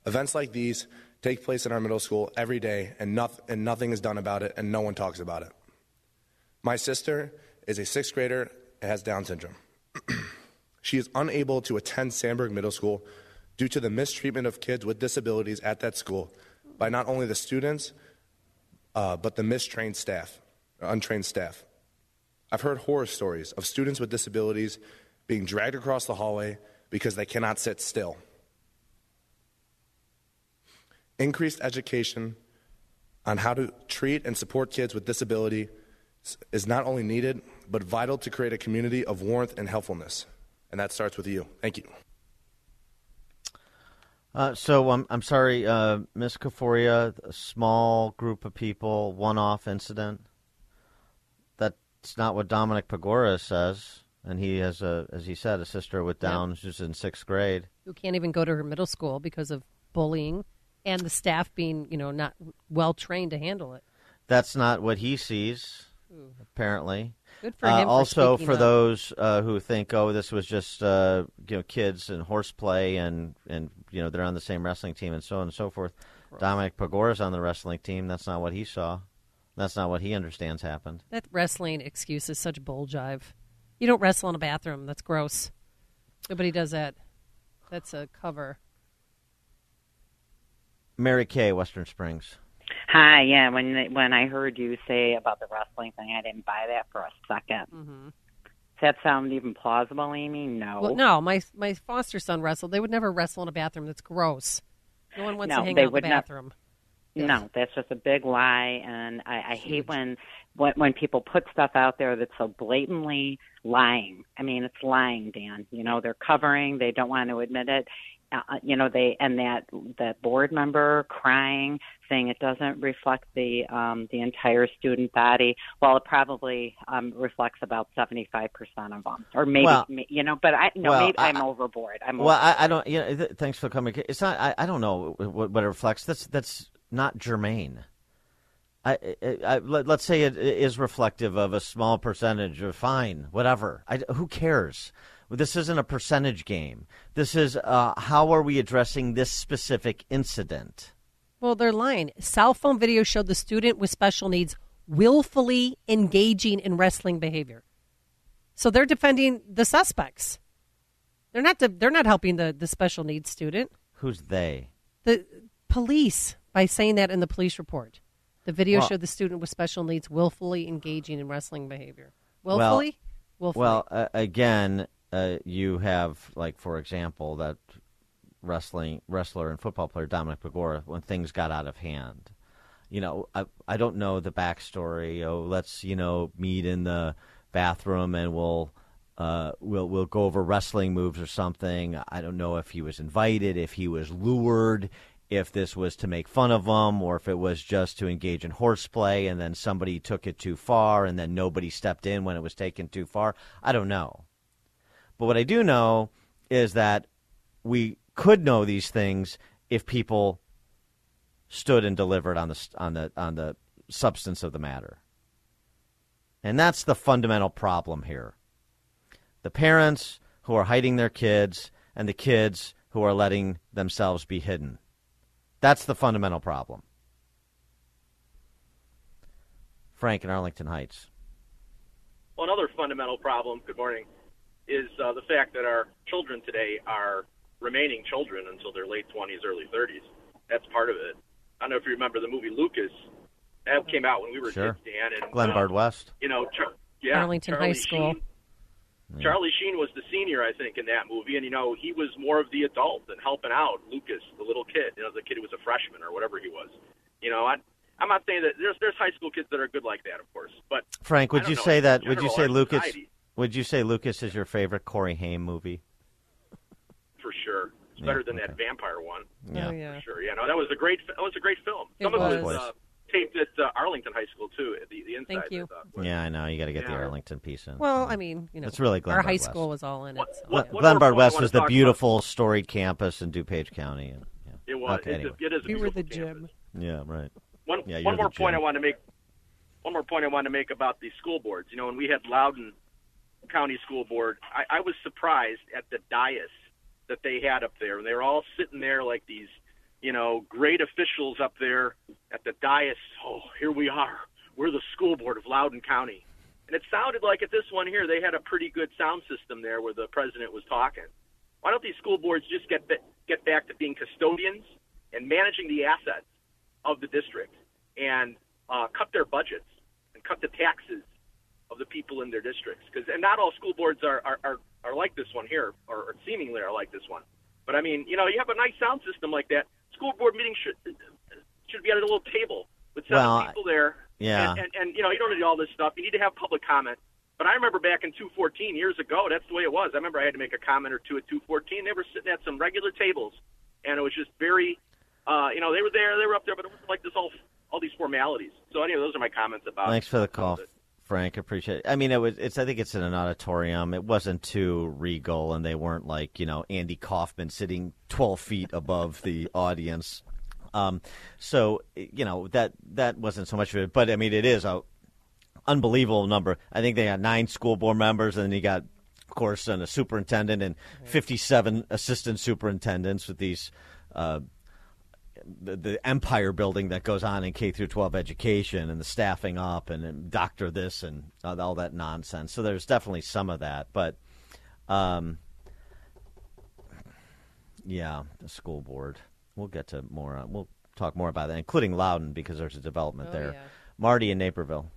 Events like these take place in our middle school every day, and, and nothing is done about it, and no one talks about it. My sister is a sixth grader and has Down syndrome. <clears throat> she is unable to attend Sandburg Middle School due to the mistreatment of kids with disabilities at that school by not only the students, uh, but the mistrained staff, untrained staff. I've heard horror stories of students with disabilities being dragged across the hallway because they cannot sit still. Increased education on how to treat and support kids with disability is not only needed, but vital to create a community of warmth and helpfulness. And that starts with you. Thank you. Uh, so I'm I'm sorry, uh, Miss Caforio, a small group of people, one-off incident. That's not what Dominic Pagora says, and he has a, as he said, a sister with Downs who's in sixth grade, who can't even go to her middle school because of bullying and the staff being, you know, not well trained to handle it. That's not what he sees, Ooh. apparently. Good for him. Uh, also, for, those uh, who think, oh, this was just uh, you know kids and horseplay, and and you know they're on the same wrestling team, and so on and so forth. Gross. Dominic Pagora's on the wrestling team. That's not what he saw. That's not what he understands happened. That wrestling excuse is such bull jive. You don't wrestle in a bathroom. That's gross. Nobody does that. That's a cover. Mary Kay, Western Springs. Hi, yeah. When when I heard you say about the wrestling thing, I didn't buy that for a 2nd mm-hmm. Does that sound even plausible, Amy? No. Well, no. My my foster son wrestled. They would never wrestle in a bathroom. That's gross. No one wants no, to hang out in the bathroom. Not, No, that's just a big lie, and I, I hate when, when when people put stuff out there that's so blatantly lying. I mean, it's lying, Dan. You know, they're covering. They don't want to admit it, uh, you know they and that that board member crying saying it doesn't reflect the um the entire student body well it probably um reflects about 75% of them or maybe well, you know but i no well, maybe I, i'm overboard i'm well overboard. I, I don't you know th- thanks for coming it's not i, I don't know what, what it reflects that's that's not germane I, I, I, let, us say it is reflective of a small percentage of fine, whatever. I, who cares? This isn't a percentage game. This is uh, how are we addressing this specific incident? Well, they're lying. Cell phone video showed the student with special needs willfully engaging in wrestling behavior. So they're defending the suspects. They're not. De- they're not helping the the special needs student. Who's they? The police by saying that in the police report. The video Well- showed the student with special needs willfully engaging in wrestling behavior. Willfully? Well, willfully. well uh, again, uh, you have like for example that wrestling wrestler and football player Dominic Pagora when things got out of hand. You know, I I don't know the backstory. Oh, let's you know meet in the bathroom and we'll. Uh, we'll we'll go over wrestling moves or something. I don't know if he was invited, if he was lured, if this was to make fun of him, or if it was just to engage in horseplay, and then somebody took it too far, and then nobody stepped in when it was taken too far. I don't know. But what I do know is that we could know these things if people stood and delivered on the on the on the substance of the matter. And that's the fundamental problem here. The parents who are hiding their kids and the kids who are letting themselves be hidden. That's the fundamental problem. Frank in Arlington Heights. Well, another fundamental problem, good morning, is uh, the fact that our children today are remaining children until their late 20s, early 30s. That's part of it. I don't know if you remember the movie Lucas. That came out when we were Sure. kids, Dan. And, Glenbard uh, West. You know, Char- yeah, Arlington Charlie High School. Sheen. Charlie Sheen was the senior, I think, in that movie, and you know he was more of the adult and helping out Lucas, the little kid. You know, the kid who was a freshman or whatever he was. You know, I, I'm not saying that there's there's high school kids that are good like that, of course, but Frank, would you know, say in that? Would you say Lucas? society, Would you say Lucas is your favorite Corey Haim movie? for sure. It's Yeah, better than that vampire one. Yeah. Oh, yeah. For sure. Yeah, no, that was a great. That was a great film. It Some of it was. was uh, taped at uh, Arlington High School too. The the inside. Thank you. I. Yeah, I know. You got to get the Arlington piece in. Well, I mean, you know, It's really our high West. school was all in it. so, What- yeah. what- Glenbard West was the talk beautiful storied campus in DuPage County. And, yeah. It was. Okay, it's anyway. a, it is a We were beautiful the campus. gym. Yeah, right. One, Yeah, one more point. I want to make. One more point I want to make about the school boards. You know, when we had Loudoun County School Board, I, I was surprised at the dais that they had up there. They were all sitting there like these, you know, great officials up there at the dais. Oh, here we are. We're the school board of Loudoun County. And it sounded like at this one here, they had a pretty good sound system there where the president was talking. Why don't these school boards just get get back to being custodians and managing the assets of the district and uh, cut their budgets and cut the taxes of the people in their districts? Because and not all school boards are, are, are, are like this one here, or, or seemingly are like this one. But I mean, you know, you have a nice sound system like that. School board meetings should should be at a little table with seven Well, people there. yeah. And, and, and you know, you don't need all this stuff. You need to have public comment. But I remember back in 214 years ago, that's the way it was. I remember I had to make a comment or two at 214. They were sitting at some regular tables, and it was just very, uh, you know, they were there, they were up there, but it wasn't like this all all these formalities. So anyway, those are my comments about. Thanks for the call, Frank. Appreciate it. I mean, it was. It's. I think it's in an auditorium. It wasn't too regal, and they weren't like you know Andy Kaufman sitting twelve feet above the audience. Um, so you know that that wasn't so much of it. But I mean, it is a unbelievable number. I think they had nine school board members, and then you got, of course, and a superintendent and fifty-seven assistant superintendents with these. Uh, the, the empire building that goes on in K through 12 education and the staffing up and, and doctor this and all all that nonsense. So there's definitely some of that, but um, yeah, the school board. We'll get to more. Uh, we'll talk more about that, including Loudoun because there's a development Oh, there. yeah. Marty in Naperville.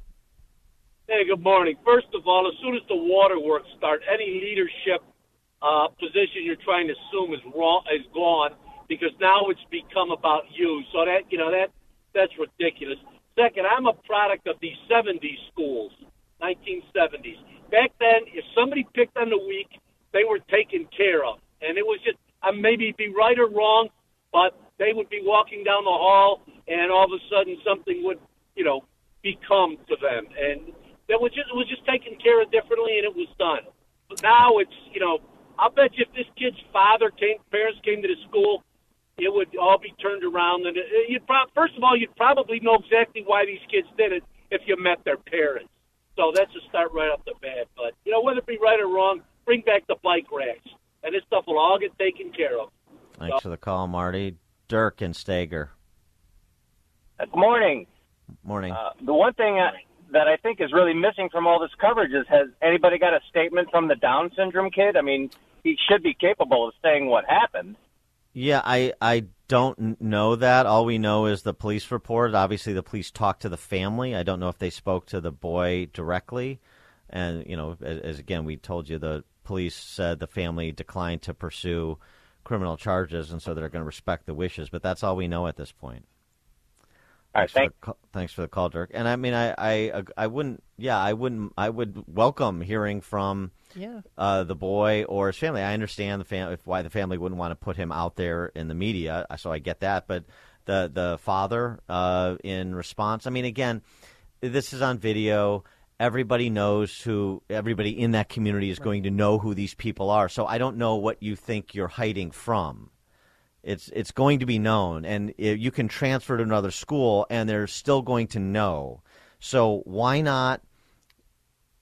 Hey, good morning. First of all, as soon as the waterworks start, any leadership uh, position you're trying to assume is wrong is gone because now it's become about you. So that you know that that's ridiculous. Second, I'm a product of the '70s schools, 1970s. Back then, if somebody picked on the weak, they were taken care of, and it was just uh, maybe be right or wrong, but they would be walking down the hall, and all of a sudden something would you know become to them, and that was just it was just taken care of differently, and it was done. But now it's you know I'll bet you if this kid's father came, parents came to the school, it would all be turned around, and it, you'd pro- first of all you'd probably know exactly why these kids did it if you met their parents. So that's a start right off the bat. But you know whether it be right or wrong, bring back the bike racks, and this stuff will all get taken care of. Thanks for the call, Marty. Dirk and Steger. Good morning. Morning. Uh, the one thing uh, that I think is really missing from all this coverage is has anybody got a statement from the Down syndrome kid? I mean, he should be capable of saying what happened. Yeah, I I don't know that. All we know is the police report. Obviously, the police talked to the family. I don't know if they spoke to the boy directly. And, you know, as, as again, we told you, the police said the family declined to pursue criminal charges, and so they're going to respect the wishes. But that's all we know at this point. All right, thanks. For, thanks for the call, Dirk. And I mean, I, I, I wouldn't, yeah, I wouldn't, I would welcome hearing from yeah. uh, the boy or his family. I understand the fam- why the family wouldn't want to put him out there in the media, so I get that. But the the father, uh, in response, I mean, again, this is on video. Everybody knows who. Everybody in that community is right. going to know who these people are. So I don't know what you think you're hiding from. It's it's going to be known, and you can transfer to another school, and they're still going to know. So why not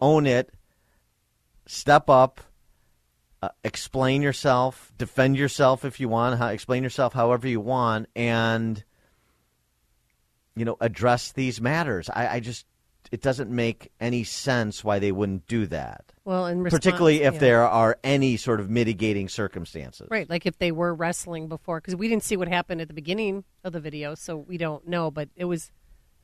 own it? Step up, uh, explain yourself, defend yourself if you want, how, explain yourself however you want, and you know address these matters. I, I just it doesn't make any sense why they wouldn't do that. Well, in response, particularly if yeah. there are any sort of mitigating circumstances, right? Like if they were wrestling before, because we didn't see what happened at the beginning of the video, so we don't know. But it was,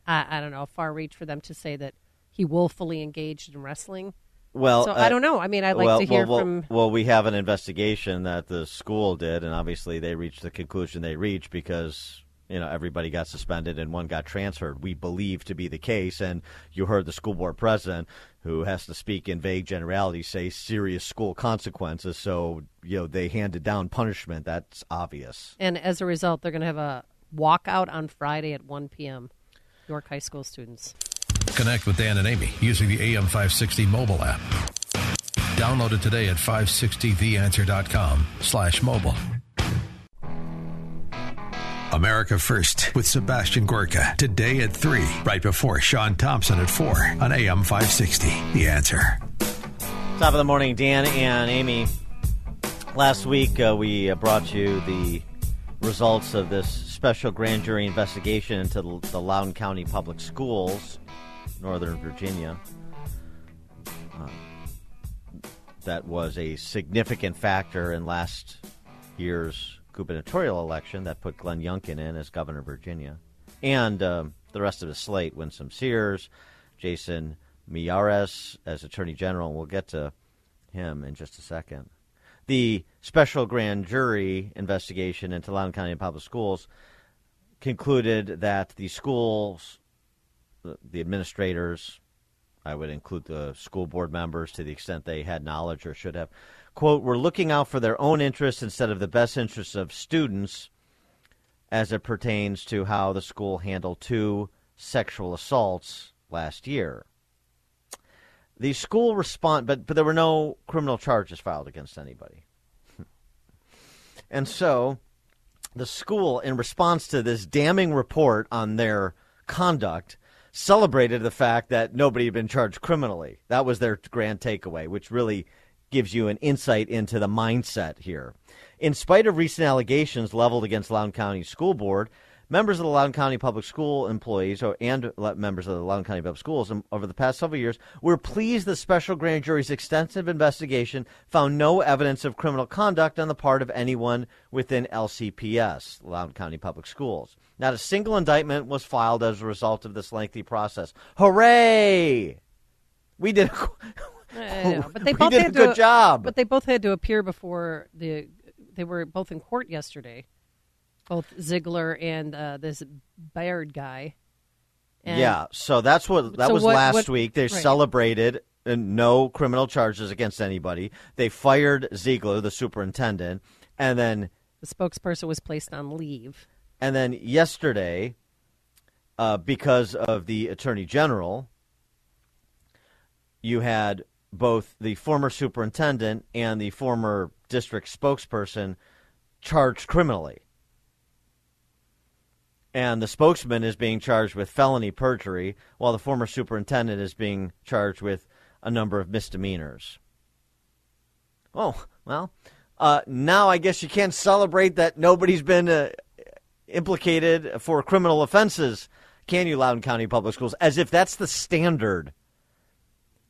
I, I don't know, far reach for them to say that he willfully engaged in wrestling. Well, so uh, I don't know. I mean, I'd like well, to hear well, from. Well, we have an investigation that the school did, and obviously they reached the conclusion they reached because you know everybody got suspended and one got transferred. We believe to be the case, and you heard the school board president, who has to speak in vague generalities, say serious school consequences. So you know they handed down punishment. That's obvious. And as a result, they're going to have a walkout on Friday at 1 p.m. York High School students. Connect with Dan and Amy using the AM560 mobile app. Download it today at 560theanswer.com slash mobile. America First with Sebastian Gorka today at 3, right before Shaun Thompson at 4 on AM 560. The answer. Top of the morning, Dan and Amy. Last week, uh, we uh, brought you the results of this special grand jury investigation into the Loudoun County Public Schools, Northern Virginia. Uh, that was a significant factor in last year's gubernatorial election that put Glenn Youngkin in as governor of Virginia. And uh, the rest of the slate, Winsome Sears, Jason Miyares as Attorney General. We'll get to him in just a second. The special grand jury investigation into Loudoun County Public Schools concluded that the schools, the administrators, I would include the school board members to the extent they had knowledge or should have, quote, were looking out for their own interests instead of the best interests of students as it pertains to how the school handled two sexual assaults last year. The school respond, but but there were no criminal charges filed against anybody, <laughs> and so the school, in response to this damning report on their conduct, celebrated the fact that nobody had been charged criminally. That was their grand takeaway, which really gives you an insight into the mindset here. In spite of recent allegations leveled against Loudoun County School Board, members of the Loudoun County Public School employees or, and members of the Loudoun County Public Schools um, over the past several years were pleased the special grand jury's extensive investigation found no evidence of criminal conduct on the part of anyone within LCPS, Loudoun County Public Schools. Not a single indictment was filed as a result of this lengthy process. Hooray! We did <laughs> know, but <laughs> they both did had a good to, job. But they both had to appear before the. They were both in court yesterday, both Ziegler and uh, this Byard guy. And yeah, so that's what that so was what, last what, week. They right. celebrated uh, no criminal charges against anybody. They fired Ziegler, the superintendent, and then the spokesperson was placed on leave. And then yesterday, uh, because of the attorney general, you had both the former superintendent and the former district spokesperson charged criminally. And the spokesman is being charged with felony perjury, while the former superintendent is being charged with a number of misdemeanors. Oh, well, uh, now I guess you can't celebrate that nobody's been uh, implicated for criminal offenses, can you, Loudoun County Public Schools? As if that's the standard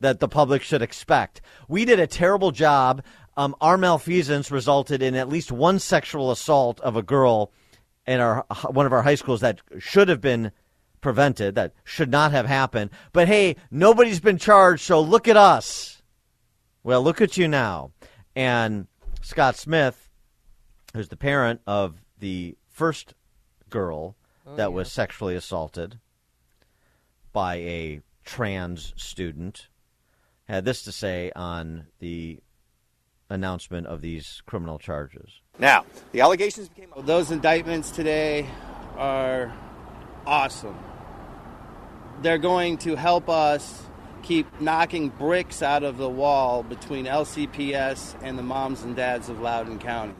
that the public should expect. We did a terrible job. Um, our malfeasance resulted in at least one sexual assault of a girl in our one of our high schools that should have been prevented, that should not have happened. But hey, nobody's been charged, so look at us. Well, look at you now. And Scott Smith, who's the parent of the first girl Oh, that yeah. was sexually assaulted by a trans student, had this to say on the announcement of these criminal charges. Now, the allegations became. Those indictments today are awesome. They're going to help us keep knocking bricks out of the wall between LCPS and the moms and dads of Loudoun County.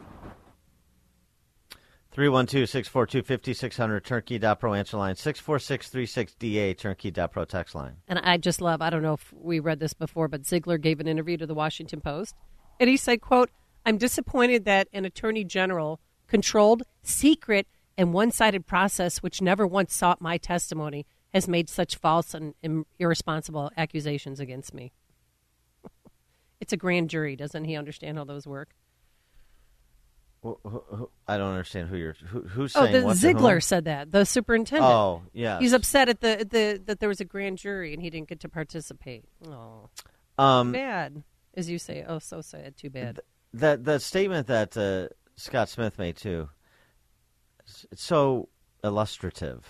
312 642 5600 turnkey.pro answer line 64636DA turnkey.pro text line. And I just love, I don't know if we read this before, but Ziegler gave an interview to the Washington Post. And he said, quote, I'm disappointed that an attorney general controlled, secret, and one sided process which never once sought my testimony has made such false and irresponsible accusations against me. <laughs> it's a grand jury. Doesn't he understand how those work? Wh- wh- wh- I don't understand who you're who, who's Oh, the what Ziegler whom? said that. The superintendent. Oh, yeah. He's upset at the, the that there was a grand jury and he didn't get to participate. Oh, Um, bad, as you say. Oh, so sad. Too bad. that that statement that uh, Scott Smith made too. It's, it's so illustrative.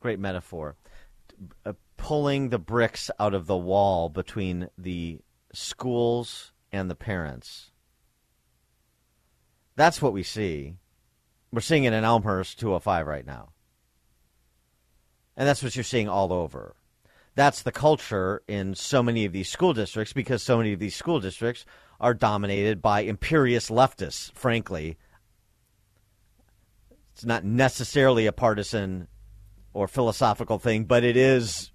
Great metaphor. Uh, pulling the bricks out of the wall between the schools and the parents. That's what we see. We're seeing it in Elmhurst 205 right now. And that's what you're seeing all over. That's the culture in so many of these school districts because so many of these school districts are dominated by imperious leftists, frankly. It's not necessarily a partisan or philosophical thing, but it is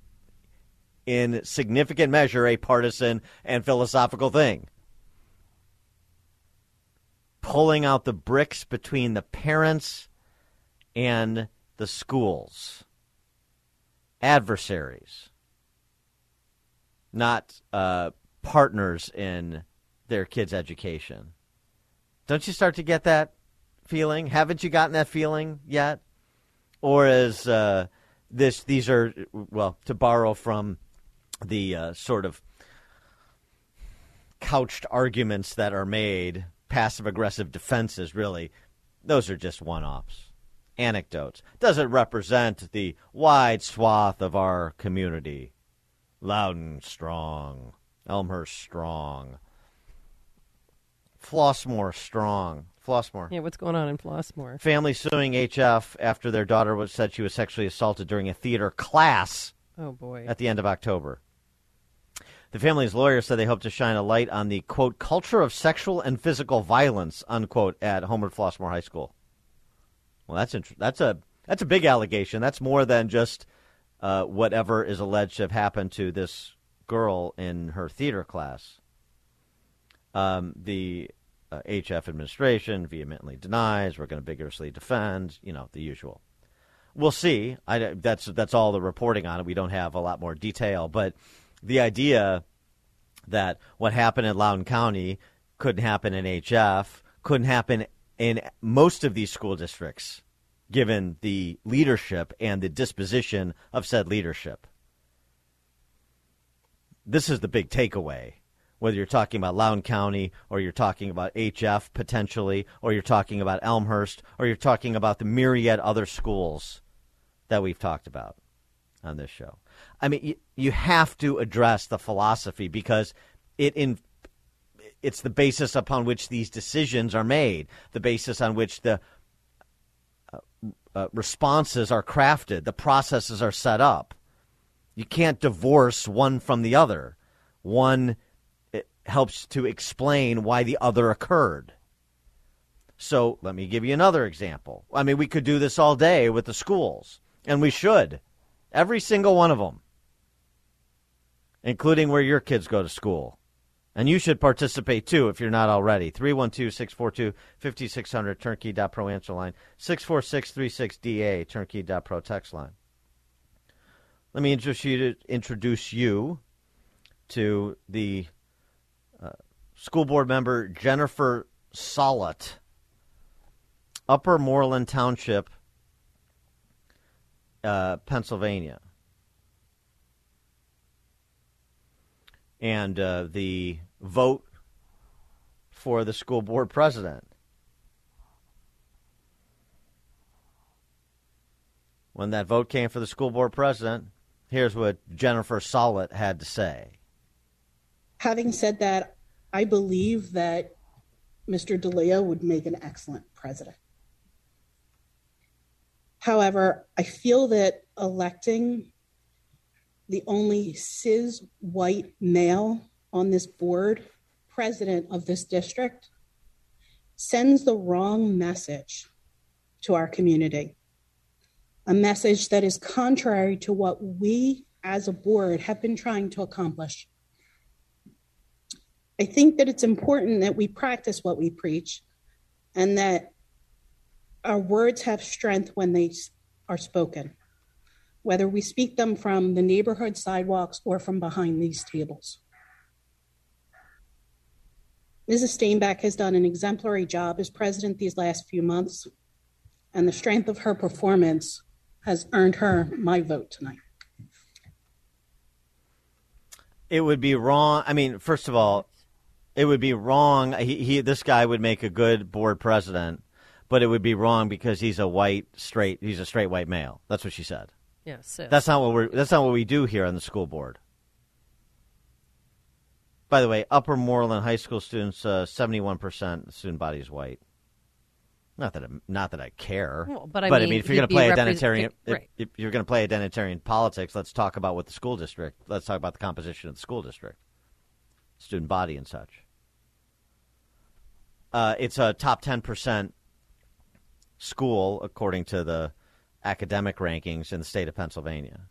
in significant measure a partisan and philosophical thing. Pulling out the bricks between the parents and the schools. Adversaries, not uh, partners in their kids' education. Don't you start to get that feeling? Haven't you gotten that feeling yet? Or is uh, this? These are well to borrow from the uh, sort of couched arguments that are made, passive aggressive defenses. Really, those are just one offs, anecdotes. Doesn't represent the wide swath of our community. Loudoun strong, Elmhurst strong. Flossmoor strong. Flossmoor. Yeah, what's going on in Flossmoor? Family suing HF after their daughter was said she was sexually assaulted during a theater class Oh boy. at the end of October. The family's lawyer said they hope to shine a light on the quote culture of sexual and physical violence unquote at Homewood Flossmoor High School. Well, that's int- that's a that's a big allegation. That's more than just uh, whatever is alleged to have happened to this girl in her theater class. Um, the uh, HF administration vehemently denies. We're going to vigorously defend. You know the usual. We'll see. I, that's that's all the reporting on it. We don't have a lot more detail, but the idea that what happened in Loudoun County couldn't happen in HF, couldn't happen in most of these school districts, given the leadership and the disposition of said leadership. This is the big takeaway. Whether you're talking about Loudoun County or you're talking about HF potentially, or you're talking about Elmhurst, or you're talking about the myriad other schools that we've talked about on this show. I mean, you, you have to address the philosophy because it in it's the basis upon which these decisions are made, the basis on which the uh, uh, responses are crafted, the processes are set up. You can't divorce one from the other. One helps to explain why the other occurred. So let me give you another example. I mean, we could do this all day with the schools, and we should. Every single one of them, including where your kids go to school. And you should participate too if you're not already. 312 642 5600 turnkey.pro answer line, 64636DA turnkey.pro text line. Let me introduce you to, introduce you to the uh, school board member Jennifer Solot. Upper Moreland Township, uh, Pennsylvania. And uh, the vote for the school board president. When that vote came for the school board president, here's what Jennifer Sollett had to say. Having said that, I believe that Mr. DeLeo would make an excellent president. However, I feel that electing the only cis white male on this board, president of this district, sends the wrong message to our community. A message that is contrary to what we as a board have been trying to accomplish. I think that it's important that we practice what we preach and that our words have strength when they are spoken, whether we speak them from the neighborhood sidewalks or from behind these tables. Mrs. Steinbeck has done an exemplary job as president these last few months, and the strength of her performance has earned her my vote tonight. It would be wrong. I mean, first of all, it would be wrong. He, he, this guy would make a good board president, but it would be wrong because he's a white straight. He's a straight white male. That's what she said. Yes. That's not what we're. That's not what we do here on the school board. By the way, Upper Moreland High School students, uh, seventy-one percent student body is white. Not that, I, not that I care. Well, but I but mean, I mean, if you're going to play identitarian, if, right. if you're going to play identitarian politics, let's talk about what the school district. Let's talk about the composition of the school district, student body, and such. Uh, it's a top ten percent school according to the academic rankings in the state of Pennsylvania.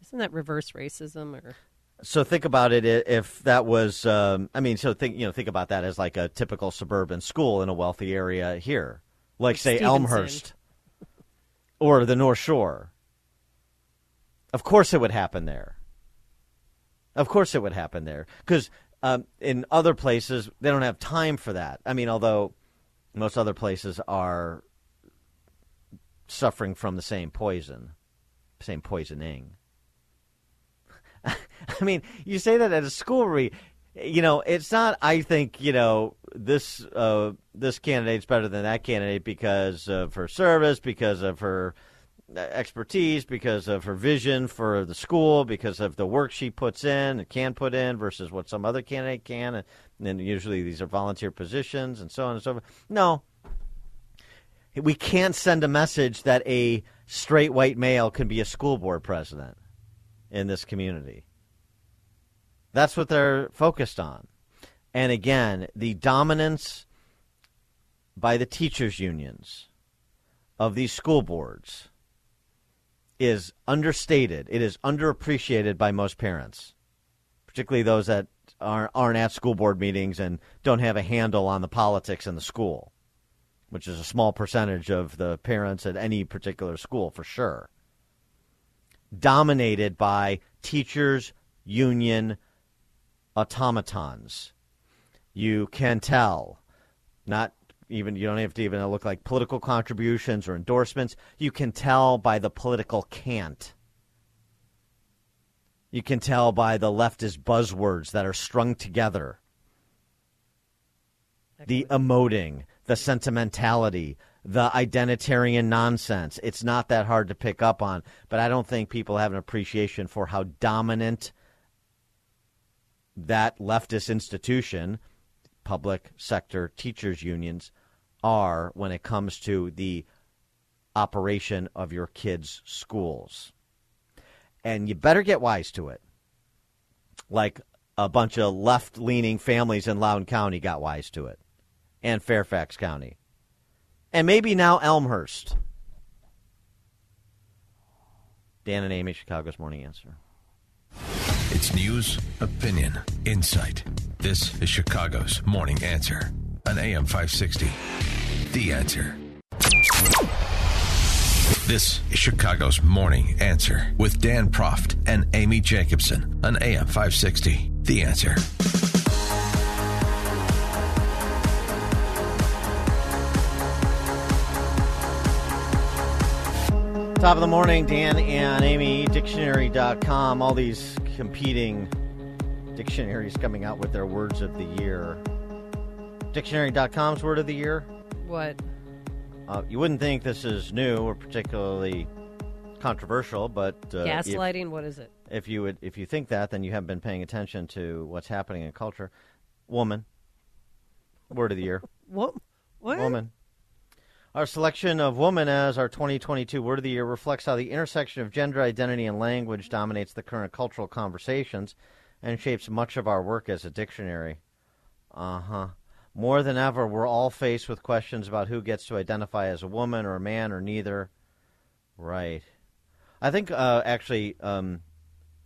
Isn't that reverse racism or? So think about it if that was, um, I mean, so think you know think about that as like a typical suburban school in a wealthy area here, like say Stevenson. Elmhurst or the North Shore. Of course, it would happen there. Of course, it would happen there because um, in other places they don't have time for that. I mean, although most other places are suffering from the same poison, same poisoning. <laughs> I mean, you say that at a school re you know, it's not I think, you know, this uh, this candidate's better than that candidate because of her service, because of her uh, expertise, because of her vision for the school, because of the work she puts in and can put in versus what some other candidate can. And then usually these are volunteer positions and so on and so forth. No. We can't send a message that a straight white male can be a school board president in this community. That's what they're focused on. And again, the dominance by the teachers' unions of these school boards is understated. It is underappreciated by most parents, particularly those that aren't, at school board meetings and don't have a handle on the politics in the school, which is a small percentage of the parents at any particular school for sure. Dominated by teachers' union automatons. You can tell, not even you don't have to even look like political contributions or endorsements. You can tell by the political cant. You can tell by the leftist buzzwords that are strung together. The emoting, the sentimentality, the identitarian nonsense. It's not that hard to pick up on, but I don't think people have an appreciation for how dominant that leftist institution, public sector teachers unions, are when it comes to the operation of your kids' schools. And you better get wise to it. Like a bunch of left leaning families in Loudoun County got wise to it, and Fairfax County. And maybe now Elmhurst. Dan and Amy, Chicago's Morning Answer. It's news, opinion, insight. This is Chicago's Morning Answer on AM 560. The Answer. This is Chicago's Morning Answer with Dan Proft and Amy Jacobson on AM 560. The Answer. Top of the morning, Dan and Amy, dictionary.com, all these competing dictionaries coming out with their words of the year. Dictionary.com's word of the year? What? Uh, you wouldn't think this is new or particularly controversial, but uh, Gaslighting, if, what is it? If you would, if you think that, then you haven't been paying attention to what's happening in culture. Woman, word of the year. what? What? Woman. Our selection of woman as our 2022 Word of the Year reflects how the intersection of gender identity and language dominates the current cultural conversations and shapes much of our work as a dictionary. Uh huh. More than ever, we're all faced with questions about who gets to identify as a woman or a man or neither. Right. I think, uh, actually, um,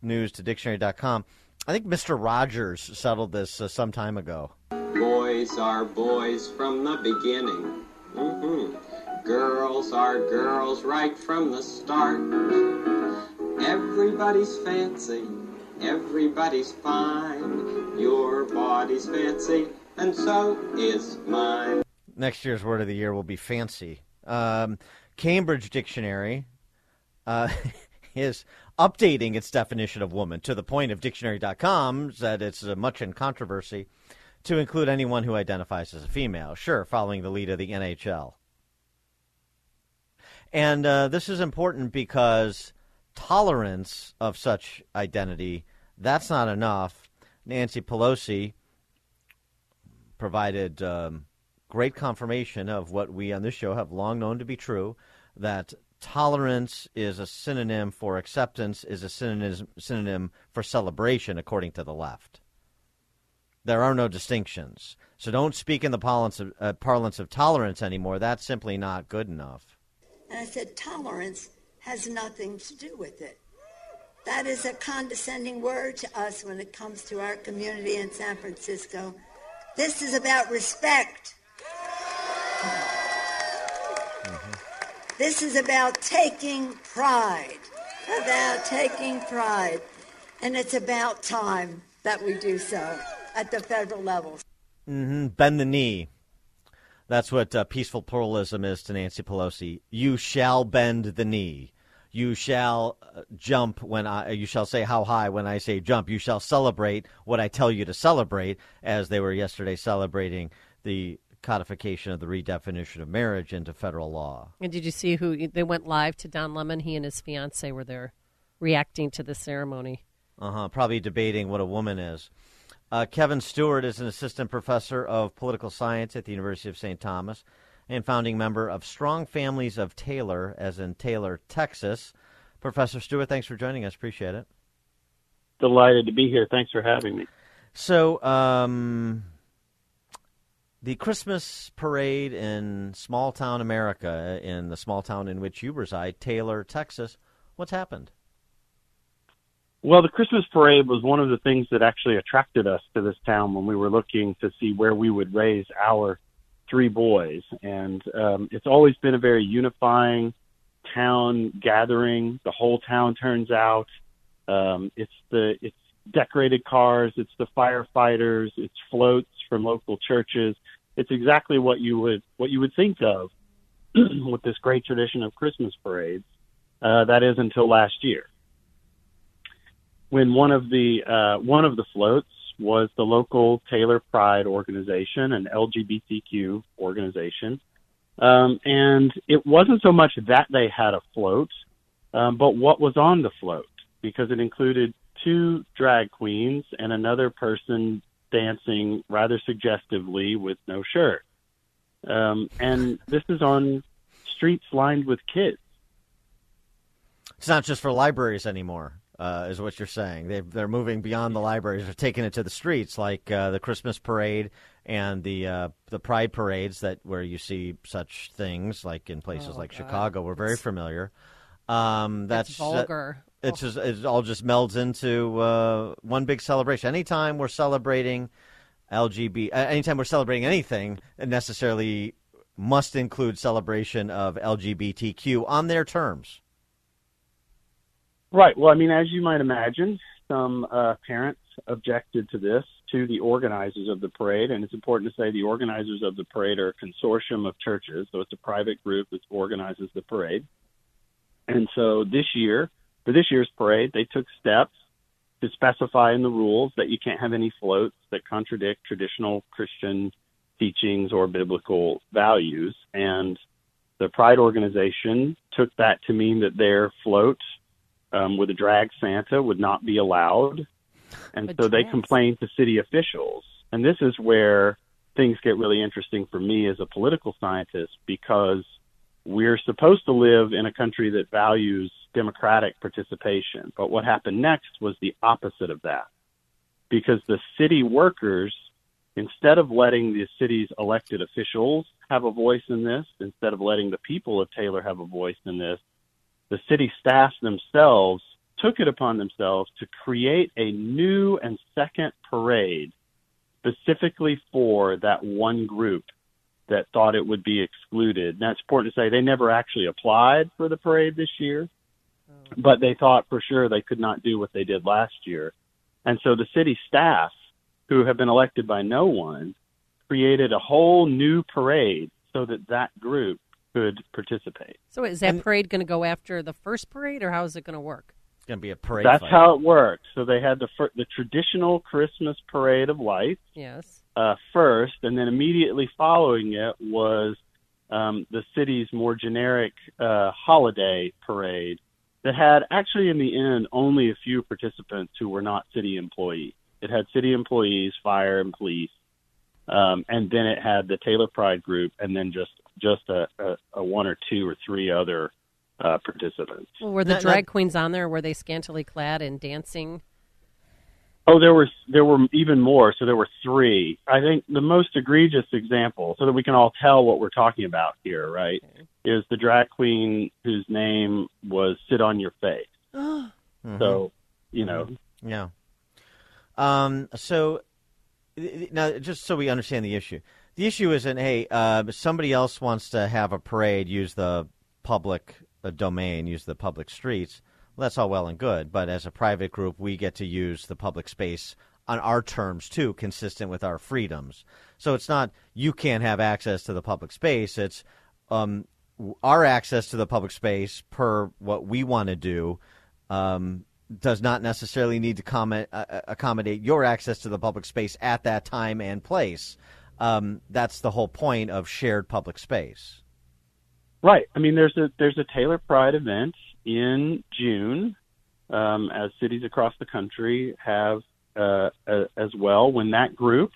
news to dictionary.com, I think Mr. Rogers settled this uh, some time ago. Boys are boys from the beginning. Mm-hmm. Girls are girls right from the start. Everybody's fancy, everybody's fine. Your body's fancy, and so is mine. Next year's word of the year will be fancy. Um, Cambridge Dictionary uh, <laughs> is updating its definition of woman to the point of dictionary.com that it's much in controversy to include anyone who identifies as a female. Sure, following the lead of the NHL. And uh, this is important because tolerance of such identity, that's not enough. Nancy Pelosi provided um, great confirmation of what we on this show have long known to be true that tolerance is a synonym for acceptance, is a synonym, synonym for celebration, according to the left. There are no distinctions. So don't speak in the parlance of, uh, parlance of tolerance anymore. That's simply not good enough. And I said, tolerance has nothing to do with it. That is a condescending word to us when it comes to our community in San Francisco. This is about respect. Mm-hmm. This is about taking pride. About taking pride. And it's about time that we do so at the federal level. Mm-hmm. Bend the knee. That's what uh, peaceful pluralism is to Nancy Pelosi. You shall bend the knee. You shall uh, jump when I. You shall say how high when I say jump. You shall celebrate what I tell you to celebrate, as they were yesterday celebrating the codification of the redefinition of marriage into federal law. And did you see who they went live to Don Lemon? He and his fiance were there, reacting to the ceremony. Uh huh. Probably debating what a woman is. Uh, Kevin Stewart is an assistant professor of political science at the University of St. Thomas and founding member of Strong Families of Taylor, as in Taylor, Texas. Professor Stewart, thanks for joining us. Appreciate it. Delighted to be here. Thanks for having me. So, um, the Christmas parade in small town America, in the small town in which you reside, Taylor, Texas, what's happened? Well, the Christmas parade was one of the things that actually attracted us to this town when we were looking to see where we would raise our three boys. And um, it's always been a very unifying town gathering. The whole town turns out. Um, it's the it's decorated cars. It's the firefighters. It's floats from local churches. It's exactly what you would what you would think of <clears throat> with this great tradition of Christmas parades. Uh, that is until last year when one of the uh, one of the floats was the local Taylor Pride organization, an LGBTQ organization, um, and it wasn't so much that they had a float, um, but what was on the float because it included two drag queens and another person dancing rather suggestively with no shirt. Um, and this is on streets lined with kids. It's not just for libraries anymore uh, is what you're saying. they they're moving beyond the libraries. They're taking it to the streets, like uh, the Christmas parade and the uh, the Pride parades that where you see such things, like in places oh, like God. Chicago. We're very familiar. Um, that's vulgar. it's just it all just melds into uh, one big celebration. Anytime we're celebrating LGBT, anytime we're celebrating anything, it necessarily must include celebration of LGBTQ on their terms. Right. Well, I mean, as you might imagine, some uh, parents objected to this to the organizers of the parade, and it's important to say the organizers of the parade are a consortium of churches, so it's a private group that organizes the parade. And so this year, for this year's parade, they took steps to specify in the rules that you can't have any floats that contradict traditional Christian teachings or biblical values. And the Pride organization took that to mean that their float um, with a drag Santa would not be allowed. And so they complained to city officials. And this is where things get really interesting for me as a political scientist because we're supposed to live in a country that values democratic participation. But what happened next was the opposite of that. Because the city workers, instead of letting the city's elected officials have a voice in this, instead of letting the people of Taylor have a voice in this, the city staff themselves took it upon themselves to create a new and second parade specifically for that one group that thought it would be excluded. Now, it's important to say they never actually applied for the parade this year, oh. but they thought for sure they could not do what they did last year. And so the city staff, who have been elected by no one, created a whole new parade so that that group could participate. So is that parade going to go after the first parade, or how is it going to work? It's going to be a parade. That's fight. how it works. So they had the fir- the traditional Christmas parade of lights Yes. uh, first, and then immediately following it was um, the city's more generic uh, holiday parade that had actually in the end only a few participants who were not city employees. It had city employees, fire and police, um, and then it had the Taylor Pride group, and then just just a, a, a one or two or three other uh, participants. Well, were the Not- drag queens on there? Were they scantily clad and dancing? Oh, there were there were even more. So there were three. I think the most egregious example, so that we can all tell what we're talking about here, right, is the drag queen whose name was "Sit on Your Face." <gasps> Mhm. So, you know, Yeah. Um, so now, just so we understand the issue, the issue isn't hey, uh, somebody else wants to have a parade, use the public uh, domain, use the public streets. Well, that's all well and good, but as a private group, we get to use the public space on our terms too, consistent with our freedoms. So it's not you can't have access to the public space. It's um, our access to the public space per what we want to do um, does not necessarily need to comment, uh, uh, accommodate your access to the public space at that time and place. Um, that's the whole point of shared public space. right. I mean, there's a there's a Taylor Pride event in June, um, as cities across the country have uh, as well. When that group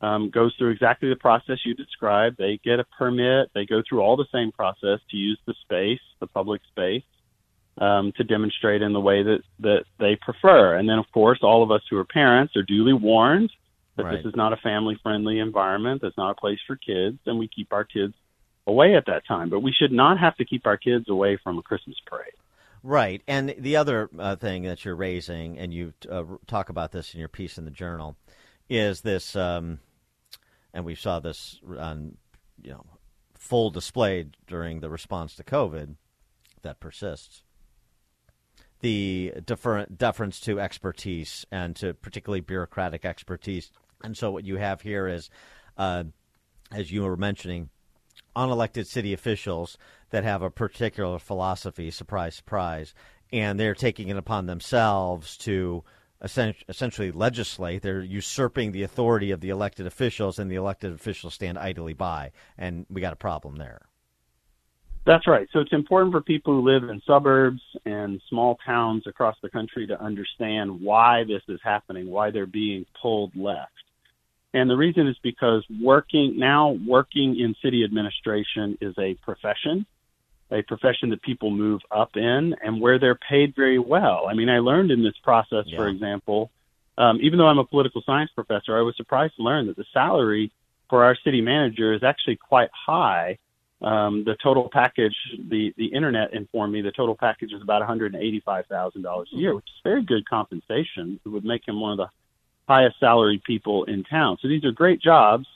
um, goes through exactly the process you described, they get a permit. They go through all the same process to use the space, the public space, um, to demonstrate in the way that that they prefer. And then, of course, all of us who are parents are duly warned that Right. this is not a family-friendly environment. That's not a place for kids, and we keep our kids away at that time. But we should not have to keep our kids away from a Christmas parade. Right. And the other uh, thing that you're raising, and you uh, talk about this in your piece in the journal, is this, um, and we saw this on, you know, full display during the response to COVID that persists. The defer- deference to expertise and to particularly bureaucratic expertise. And so what you have here is, uh, as you were mentioning, unelected city officials that have a particular philosophy, surprise, surprise, and they're taking it upon themselves to essentially legislate. They're usurping the authority of the elected officials, and the elected officials stand idly by. And we got a problem there. That's right. So it's important for people who live in suburbs and small towns across the country to understand why this is happening, why they're being pulled left. And the reason is because working now working in city administration is a profession, a profession that people move up in and where they're paid very well. I mean, I learned in this process, for example, um, even though I'm a political science professor, I was surprised to learn that the salary for our city manager is actually quite high. Um, the total package, the the internet informed me the total package is about one hundred and eighty five thousand dollars a year, which is very good compensation. It would make him one of the highest salaried people in town. So these are great jobs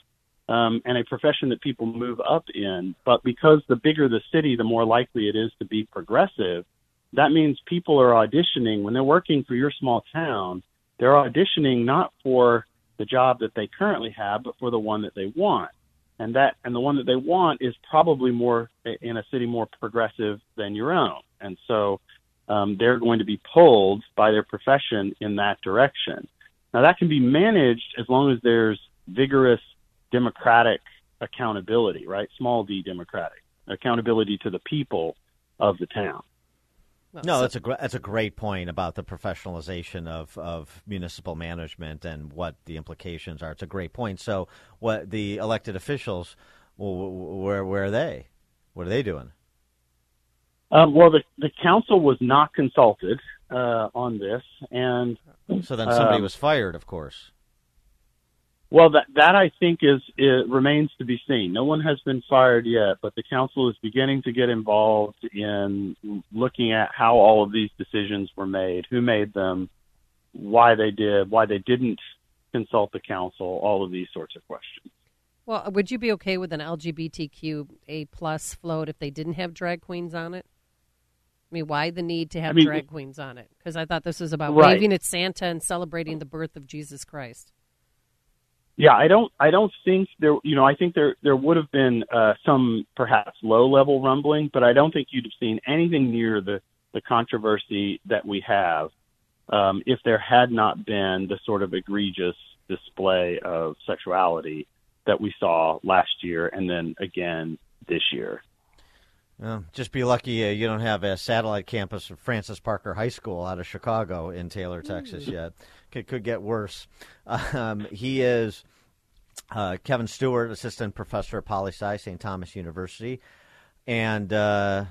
um, and a profession that people move up in. But because the bigger the city, the more likely it is to be progressive. That means people are auditioning when they're working for your small town. They're auditioning not for the job that they currently have, but for the one that they want. and that and the one that they want is probably more in a city more progressive than your own, and so um, they're going to be pulled by their profession in that direction. Now that can be managed as long as there's vigorous democratic accountability, right? Small d democratic accountability to the people of the town. No, that's a gr- that's a great point about the professionalization of, of municipal management and what the implications are. It's a great point. So, what the elected officials, well, where where are they? What are they doing? Um, well, the the council was not consulted uh, on this, and so then somebody um, was fired, of course. Well, that that I think is it remains to be seen. No one has been fired yet, but the council is beginning to get involved in looking at how all of these decisions were made, who made them, why they did, why they didn't consult the council, all of these sorts of questions. Well, would you be okay with an LGBTQ A plus float if they didn't have drag queens on it? I mean, why the need to have I mean, drag queens on it? Because I thought this was about Right. waving at Santa and celebrating the birth of Jesus Christ. Yeah, I don't. I don't think there. You know, I think there there would have been uh, some perhaps low level rumbling, but I don't think you'd have seen anything near the the controversy that we have um, if there had not been the sort of egregious display of sexuality that we saw last year and then again this year. Well, just be lucky uh, you don't have a satellite campus of Francis Parker High School out of Chicago in Taylor, Texas yet. Could, could get worse. Um, he is uh, Kevin Stewart, assistant professor at Poli Sci, St. Thomas University. And uh,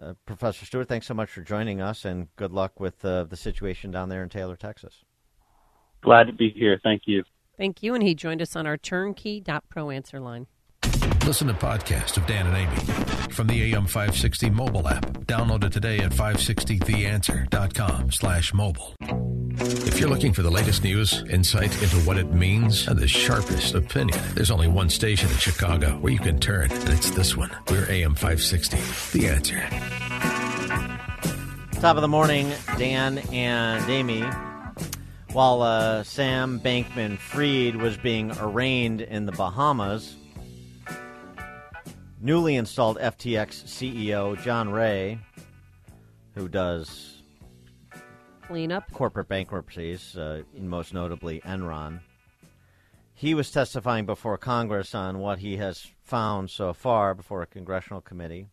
uh, Professor Stewart, thanks so much for joining us, and good luck with uh, the situation down there in Taylor, Texas. Glad to be here. Thank you. Thank you. And he joined us on our turnkey.pro answer line. Listen to podcast of Dan and Amy from the AM 560 mobile app. Download it today at 560theanswer.com slash mobile. If you're looking for the latest news, insight into what it means, and the sharpest opinion, there's only one station in Chicago where you can turn, and it's this one. We're AM 560, The Answer. Top of the morning, Dan and Amy. While uh, Sam Bankman Fried was being arraigned in the Bahamas, newly installed FTX CEO John Ray, who does Cleanup. corporate bankruptcies, uh, most notably Enron, he was testifying before Congress on what he has found so far before a congressional committee.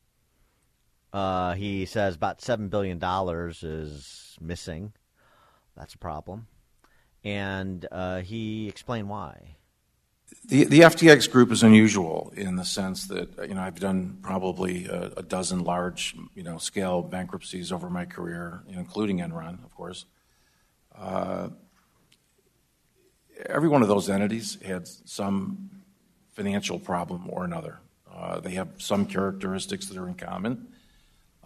Uh, he says about $7 billion is missing. That's a problem. And uh, he explained why. The, the FTX group is unusual in the sense that you know I've done probably a, a dozen large you know scale bankruptcies over my career, including Enron, of course. Uh, every one of those entities had some financial problem or another. Uh, they have some characteristics that are in common.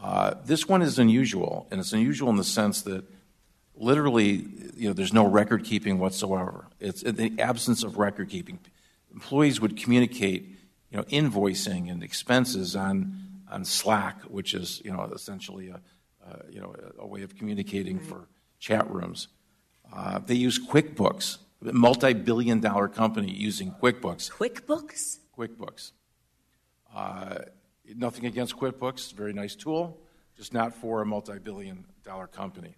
Uh, this one is unusual, and it's unusual in the sense that literally, you know, there's no record keeping whatsoever. It's the absence of record keeping. Employees would communicate, you know, invoicing and expenses on on Slack, which is you know essentially a, uh, you know a, a way of communicating for chat rooms. Uh, they use QuickBooks, a multi-billion-dollar company using QuickBooks. QuickBooks? QuickBooks. Uh, nothing against QuickBooks, very nice tool, just not for a multi-billion dollar company.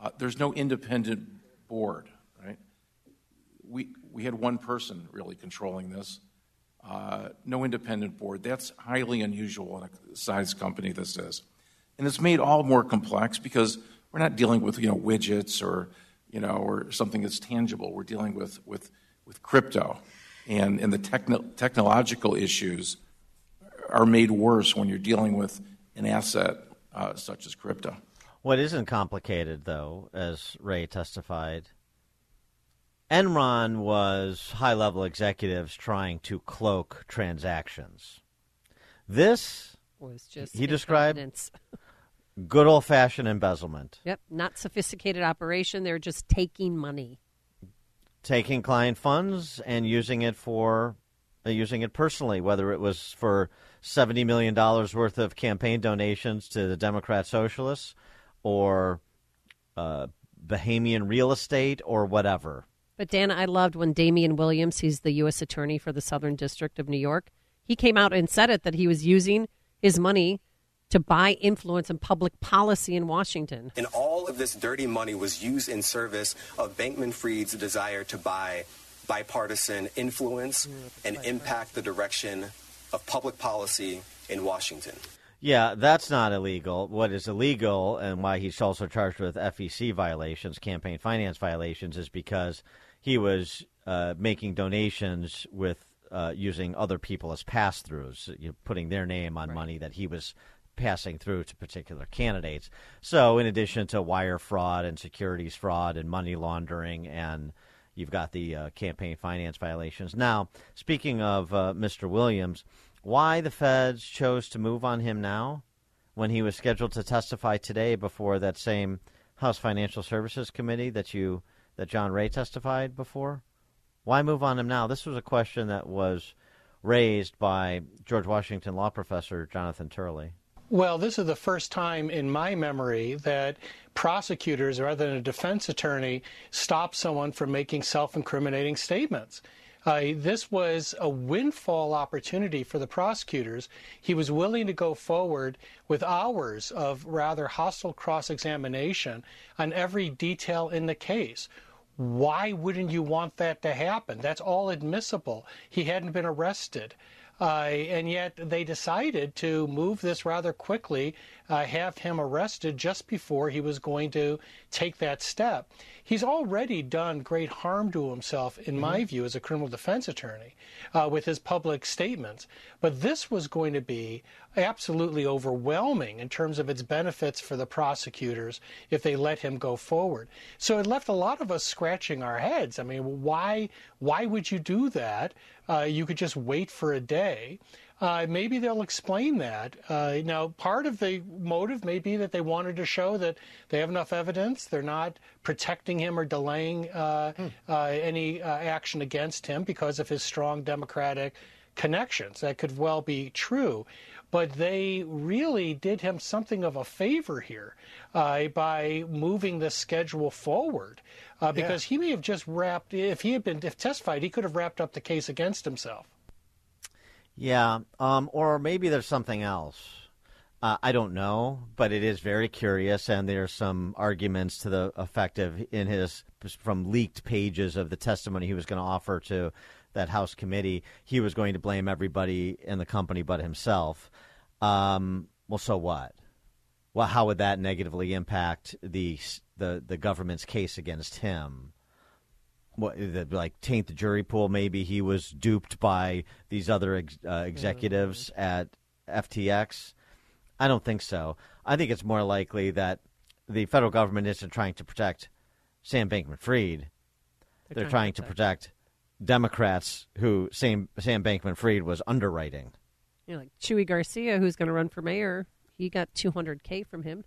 Uh, there's no independent board, right? We, we had one person really controlling this. Uh, no independent board. That's highly unusual in a size company this is. And it's made all more complex because we're not dealing with, you know, widgets or, you know, or something that's tangible. We're dealing with, with, with crypto. And, and the techno- technological issues are made worse when you're dealing with an asset uh, such as crypto. What isn't complicated, though, as Ray testified, Enron was high level executives trying to cloak transactions. This Was just he described <laughs> good old fashioned embezzlement, Yep, not sophisticated operation. They're just taking money. taking client funds and using it for uh, using it personally, whether it was for seventy million dollars worth of campaign donations to the Democrat Socialists or uh, Bahamian real estate or whatever. But Dan, I loved when Damian Williams, he's the U.S. Attorney for the Southern District of New York, he came out and said it that he was using his money to buy influence in public policy in Washington. And all of this dirty money was used in service of Bankman Fried's desire to buy bipartisan influence and impact the direction of public policy in Washington. Yeah, that's not illegal. What is illegal and why he's also charged with FEC violations, campaign finance violations, is because he was uh, making donations with uh, using other people as pass throughs, you know, putting their name on money that he was passing through to particular candidates. So, in addition to wire fraud and securities fraud and money laundering, and you've got the uh, campaign finance violations. Now, speaking of uh, Mr. Williams, why the feds chose to move on him now when he was scheduled to testify today before that same House Financial Services Committee that you that John Ray testified before? Why move on him now? This was a question that was raised by George Washington law professor Jonathan Turley. Well, this is the first time in my memory that prosecutors, rather than a defense attorney, stop someone from making self incriminating statements. Uh, this was a windfall opportunity for the prosecutors. He was willing to go forward with hours of rather hostile cross examination on every detail in the case. Why wouldn't you want that to happen? That's all admissible. He hadn't been arrested. Uh, and yet they decided to move this rather quickly, uh, have him arrested just before he was going to take that step. He's already done great harm to himself, in my Mhm. view, as a criminal defense attorney, uh, with his public statements. But this was going to be absolutely overwhelming in terms of its benefits for the prosecutors if they let him go forward. So it left a lot of us scratching our heads. I mean, why why would you do that? Uh, you could just wait for a day. Uh, maybe they'll explain that. Uh, now, part of the motive may be that they wanted to show that they have enough evidence. They're not protecting him or delaying uh, uh, any uh, action against him because of his strong Democratic connections. That could well be true. But they really did him something of a favor here uh, by moving the schedule forward. Uh, because he may have just wrapped, if he had been if testified, he could have wrapped up the case against himself. Yeah, um, or maybe there's something else. Uh, I don't know, but it is very curious, and there's some arguments to the effect of in his from leaked pages of the testimony he was going to offer to that House committee. He was going to blame everybody in the company but himself. Um, well, so what? Well, how would that negatively impact the the the government's case against him? What like taint the jury pool. Maybe he was duped by these other ex, uh, executives at FTX. I don't think so. I think it's more likely that the federal government isn't trying to protect Sam Bankman-Fried. They're, They're trying, trying to to protect Democrats who Sam Sam Bankman-Fried was underwriting. You know, like Chuy Garcia, who's going to run for mayor, he got 200K from him.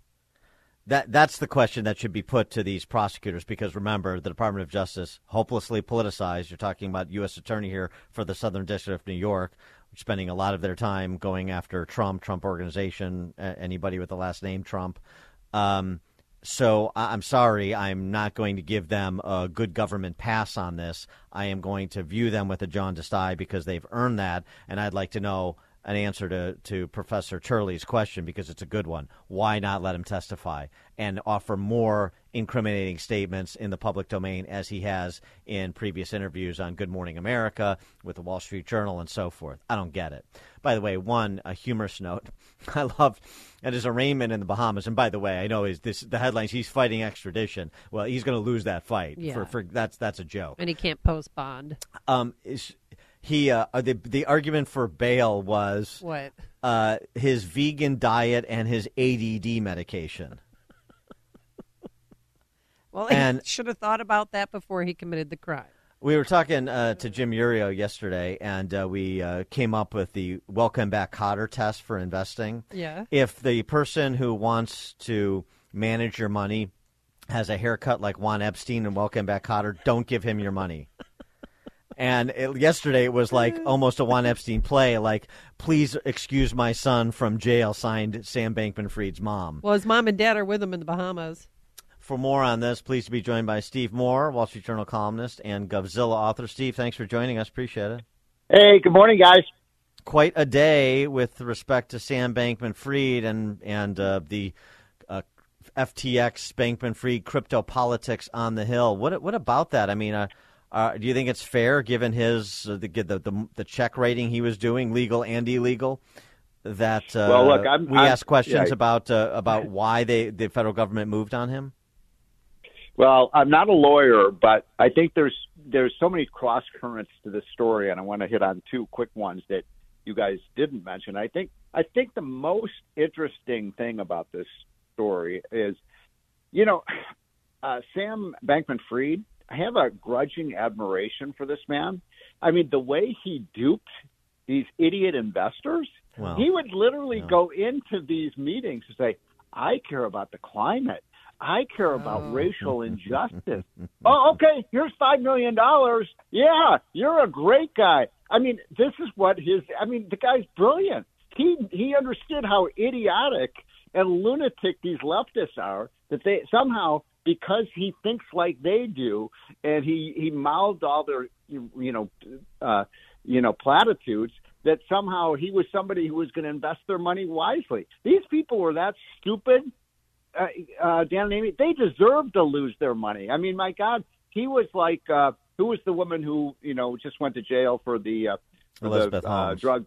That that's the question that should be put to these prosecutors because remember the Department of Justice hopelessly politicized. You're talking about U.S. Attorney here for the Southern District of New York, spending a lot of their time going after Trump, Trump organization, anybody with the last name Trump. Um, so I'm sorry, I'm not going to give them a good government pass on this. I am going to view them with a jaundiced eye because they've earned that, and I'd like to know an answer to, to Professor Turley's question because it's a good one. Why not let him testify and offer more incriminating statements in the public domain as he has in previous interviews on Good Morning America with the Wall Street Journal and so forth? I don't get it. By the way, one a humorous note. <laughs> I love it is arraignment in the Bahamas. And by the way, I know is this the headlines he's fighting extradition. Well, he's going to lose that fight. Yeah. For, for that's that's a joke. And he can't post bond. Um, is he uh, uh, the the argument for bail was What? Uh, his vegan diet and his ADD medication. <laughs> Well, And- he should have thought about that before he committed the crime. We were talking uh, to Jim Iuorio yesterday, and uh, we uh, came up with the welcome back Kotter test for investing. Yeah. If the person who wants to manage your money has a haircut like Juan Epstein and welcome back Kotter, don't give him your money. And it, yesterday it was like almost a Juan Epstein play, like "Please excuse my son from jail," signed Sam Bankman-Fried's mom. Well, his mom and dad are with him in the Bahamas. For more on this, pleased to be joined by Steve Moore, Wall Street Journal columnist and Govzilla author. Steve, thanks for joining us. Appreciate it. Hey, good morning, guys. Quite a day with respect to Sam Bankman-Fried and and uh, the uh, FTX Bankman-Fried crypto politics on the Hill. What what about that? I mean, uh, uh do you think it's fair given his uh, the, the, the the check rating he was doing, legal and illegal? That uh, well, look, I'm, we I'm, asked questions yeah. about about why they the federal government moved on him. Well, I'm not a lawyer, but I think there's there's so many cross currents to this story, and I want to hit on two quick ones that you guys didn't mention. I think I think the most interesting thing about this story is, you know, uh, Sam Bankman-Fried. I have a grudging admiration for this man. I mean, the way he duped these idiot investors. Wow. He would literally Yeah. go into these meetings and say, "I care about the climate." I care about oh. racial injustice. <laughs> oh, okay. Here's five million dollars. Yeah, you're a great guy. I mean, this is what his. I mean, the guy's brilliant. He he understood how idiotic and lunatic these leftists are. That they somehow because he thinks like they do, and he he mouthed all their you you know uh, you know platitudes. That somehow he was somebody who was going to invest their money wisely. These people were that stupid uh, uh, Dan and Amy, they deserve to lose their money. I mean, my God, he was like, uh, who was the woman who you know just went to jail for the uh, for Elizabeth the uh, drug?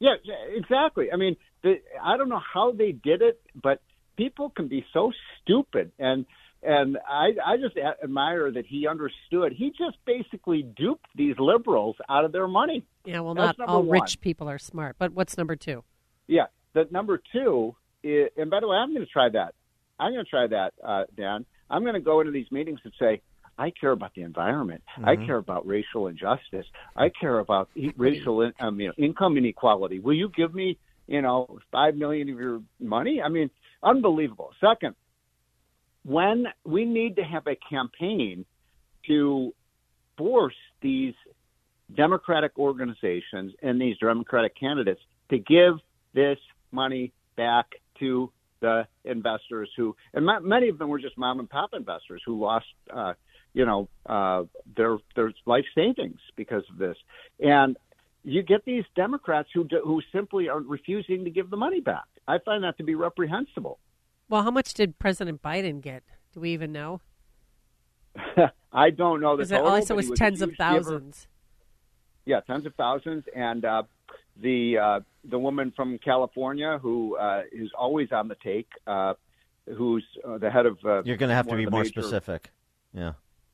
Yeah, yeah, exactly. I mean, the, I don't know how they did it, but people can be so stupid, and and I I just admire that he understood. He just basically duped these liberals out of their money. Yeah, well, That's not all one. rich people are smart. But what's number two? Yeah. The number two, is, and by the way, I'm going to try that. I'm going to try that, uh, Dan. I'm going to go into these meetings and say, I care about the environment. I Mhm. care about racial injustice. I care about e- racial in, um, you know, income inequality. Will you give me, you know, five million of your money? I mean, unbelievable. Second, when we need to have a campaign to force these Democratic organizations and these Democratic candidates to give this money back to the investors who, and ma- many of them were just mom and pop investors who lost, uh, you know, uh, their their life savings because of this. And you get these Democrats who do, who simply are refusing to give the money back. I find that to be reprehensible. Well, how much did President Biden get? Do we even know? <laughs> I don't know the Because total. I saw but was he was tens of huge giver. thousands. Yeah, tens of thousands, and uh, the uh, the woman from California who uh, is always on the take, uh, who's uh, the head of. Uh, You're going to have to be more major- specific. Yeah.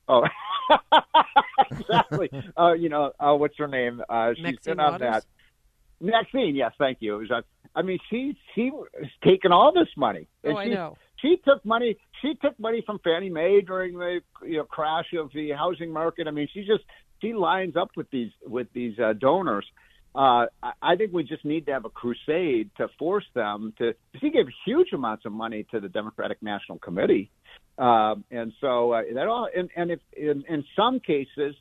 Oh, <laughs> exactly. uh, you know, uh, what's her name? Uh, she's Maxine been on Waters? that. Maxine, yes, thank you. It was, uh, I mean, she she has taken all this money. Oh, And I she, know. She took money. She took money from Fannie Mae during the you know crash of the housing market. I mean, she just she lines up with these with these uh, donors. Uh, I, I think we just need to have a crusade to force them to. She gave huge amounts of money to the Democratic National Committee, um, and so uh, that all. And, and if in, in some cases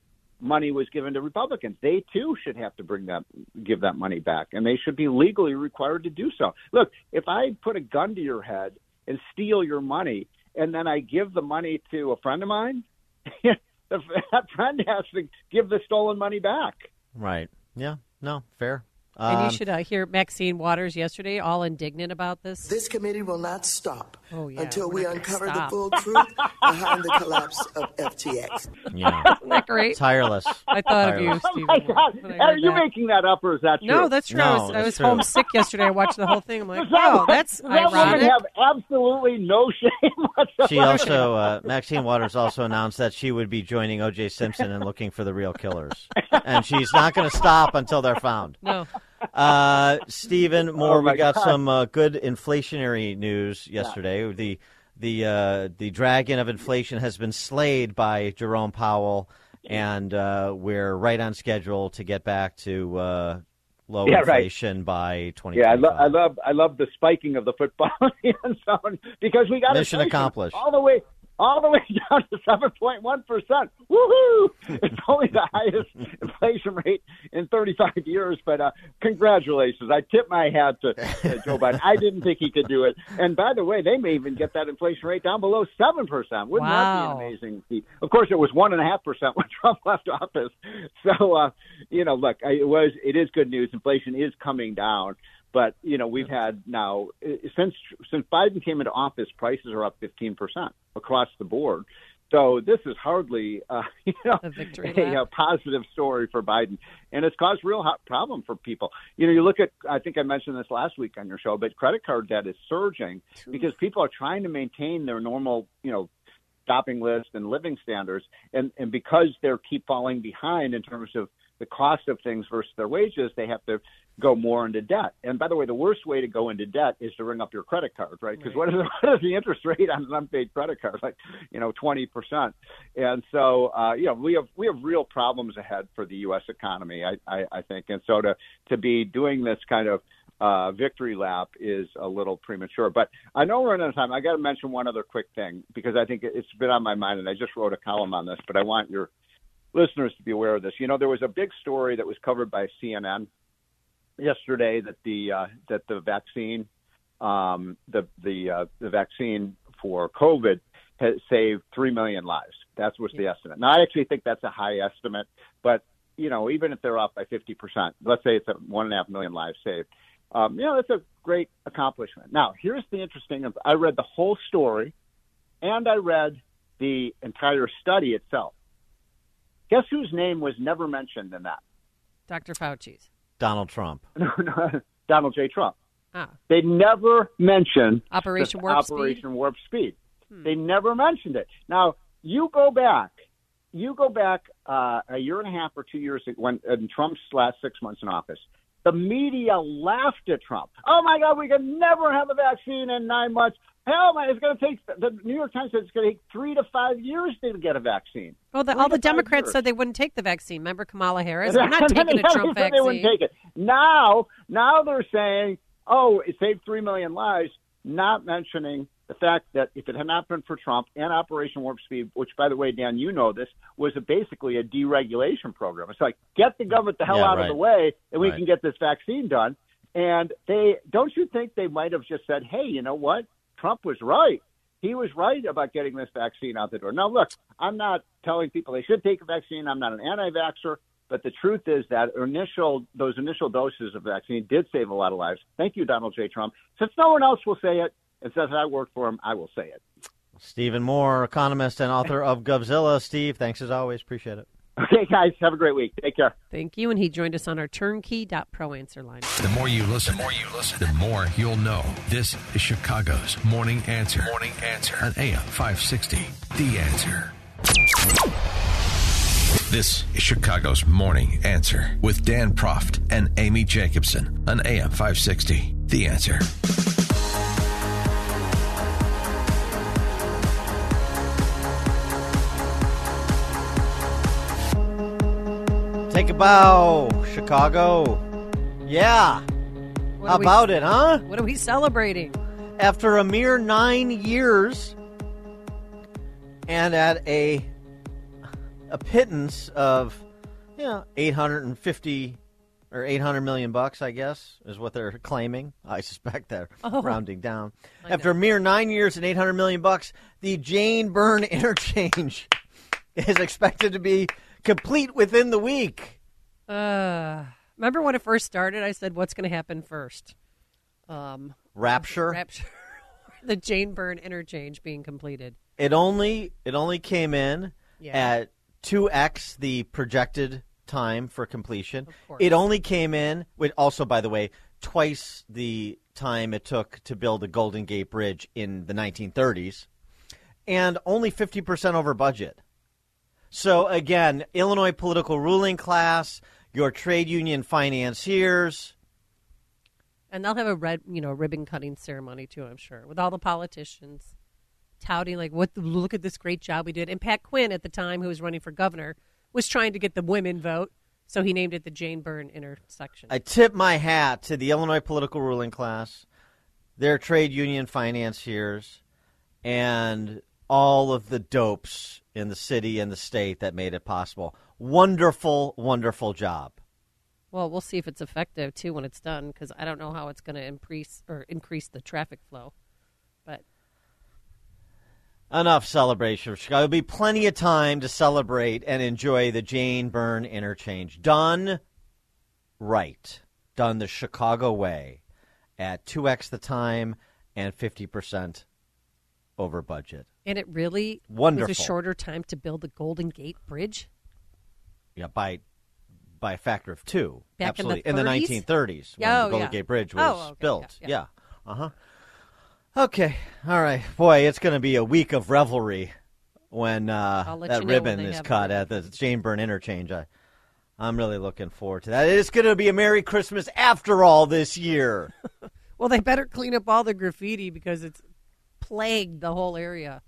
money was given to Republicans, they too should have to bring that give that money back, and they should be legally required to do so. Look, if I put a gun to your head and steal your money, and then I give the money to a friend of mine, <laughs> that friend has to give the stolen money back. Right. Yeah. No. Fair. and Um, you should uh, hear Maxine Waters yesterday, all indignant about this. This committee will not stop Oh, yeah, until we're we uncover stop. the full <laughs> truth behind the collapse of FTX. Yeah. Isn't that great? Tireless. I thought of you, Tireless. Oh Stephen. my God! Are you that. making that up, or is that true? No, that's true. I was, No, I was true. homesick yesterday. I watched the whole thing. I'm like, Does that, oh, that's does that woman have absolutely no <laughs> shame whatsoever. She also, uh, Maxine Waters also announced that she would be joining O.J. Simpson and looking for the real killers, and she's not going to stop until they're found. No. Uh, Stephen <laughs> Moore, Oh, we got God. some uh, good inflationary news yesterday. The the uh, the dragon of inflation has been slayed by Jerome Powell, and uh, we're right on schedule to get back to uh, low Yeah, right. inflation by twenty. Yeah, I, lo- I love I love the spiking of the football <laughs> because we got Mission accomplished. all the way all the way <laughs> down to 7.1 percent. Woohoo! It's only the highest <laughs> inflation rate in 35 years. But uh, congratulations! I tip my hat to, to Joe Biden. I didn't think he could do it. And by the way, they may even get that inflation rate down below seven percent. Wouldn't Wow. that be an amazing feat? Of course, it was one and a half percent when <laughs> Trump left office. So uh, you know, look, it was it is good news. Inflation is coming down. But you know we've had now since since Biden came into office, prices are up 15 percent across the board. So this is hardly uh, <laughs> you know A a, a positive story for Biden, and it's caused real hot problem for people. You know, you look at I think I mentioned this last week on your show, but credit card debt is surging because people are trying to maintain their normal you know shopping list and living standards, and and because they keep falling behind in terms of the cost of things versus their wages, they have to go more into debt. And by the way, the worst way to go into debt is to ring up your credit card, right? Because what, is, <laughs> what is the interest rate on an unpaid credit card? Like, you know, twenty percent. And so, uh, you know, we have we have real problems ahead for the U.S. economy, I, I, I think. And so to to be doing this kind of uh, victory lap is a little premature. But I know we're running out of time. I got to mention one other quick thing because I think it's been on my mind, and I just wrote a column on this. But I want your listeners to be aware of this. You know, there was a big story that was covered by CNN yesterday that the uh, that the vaccine, um, the the uh, the vaccine for COVID has saved three million lives. That was the estimate. Now, I actually think that's a high estimate, but you know, even if they're off by fifty percent, let's say it's a one and a half million lives saved. Um, you know, that's a great accomplishment. Now, here's the interesting. I read the whole story, and I read the entire study itself. Guess whose name was never mentioned in that? Dr. Fauci's. Donald Trump. <laughs> No, no, Donald J. Trump. Ah. They never mentioned Operation this Warp Speed? Operation Warp Speed. Hmm. They never mentioned it. Now you go back, you go back uh, a year and a half or two years ago when in Trump's last six months in office. The media laughed at Trump. Oh my God, we can never have a vaccine in nine months. Hell, man, it's going to take. The New York Times said it's going to take three to five years to get a vaccine. Well, the, all the Democrats years. said they wouldn't take the vaccine. Remember Kamala Harris? <laughs> I'm not taking a <laughs> Trump said They wouldn't vaccine. take it. Now, now they're saying, "Oh, it saved three million lives," not mentioning the fact that if it had not been for Trump and Operation Warp Speed, which, by the way, Dan, you know this, was a, basically a deregulation program. It's like get the government the hell Yeah, out right. of the way, and we Right. can get this vaccine done. And they don't you think they might have just said, "Hey, you know what? Trump was right." He was right about getting this vaccine out the door. Now, look, I'm not telling people they should take a vaccine. I'm not an anti-vaxxer. But the truth is that initial those initial doses of vaccine did save a lot of lives. Thank you, Donald J. Trump. Since no one else will say it, and since I work for him, I will say it. Stephen Moore, economist and author of Govzilla. Steve, thanks as always. Appreciate it. Okay, guys, have a great week. Take care. Thank you. And he joined us on our turnkey.pro answer line. The more you listen, the more you listen, the more you'll know. This is Chicago's Morning Answer. Morning Answer on AM 560. The Answer. This is Chicago's Morning Answer with Dan Proft and Amy Jacobson on AM 560. The Answer. Take a bow, Chicago. Yeah. What How are we- about it, huh? What are we celebrating? After a mere nine years and at a a pittance of you know, 850 or 800 million bucks, I guess, is what they're claiming. I suspect they're <laughs> Oh. rounding down. I After a mere nine years and 800 million bucks, the Jane Byrne <laughs> interchange <laughs> is expected to be complete within the week. Uh, remember when it first started? I said, "What's going to happen first? Um, Rapture. Rapture. <laughs> the Jane Byrne interchange being completed. It only it only came in Yeah. at two x the projected time for completion. It only came in with also, by the way, twice the time it took to build the Golden Gate Bridge in the 1930s, and only 50 percent over budget. So again, Illinois political ruling class, your trade union financiers. And they'll have a red, you know, ribbon cutting ceremony too. I'm sure with all the politicians touting like, "What? Look at this great job we did." And Pat Quinn at the time, who was running for governor, was trying to get the women vote, so he named it the Jane Byrne intersection. I tip my hat to the Illinois political ruling class, their trade union financiers, and all of the dopes in the city and the state that made it possible. Wonderful, wonderful job. Well, we'll see if it's effective too when it's done because I don't know how it's going to increase or increase the traffic flow. But Enough celebration of Chicago. There'll be plenty of time to celebrate and enjoy the Jane Byrne interchange. Done right. Done the Chicago way at 2x the time and 50% over budget. and it really Wonderful. was a shorter time to build the Golden Gate Bridge. Yeah, by by a factor of two. Back in the Absolutely. 30s? 1930s when Oh, the Golden yeah. Gate Bridge was Oh, okay, built. yeah, Yeah. Uh huh. Okay. All right. Boy, it's going to be a week of revelry when uh, that when ribbon they is cut at the Jane Byrne interchange. I, I'm really looking forward to that. It's going to be a Merry Christmas after all this year. <laughs> Well, they better clean up all the graffiti because it's plagued the whole area.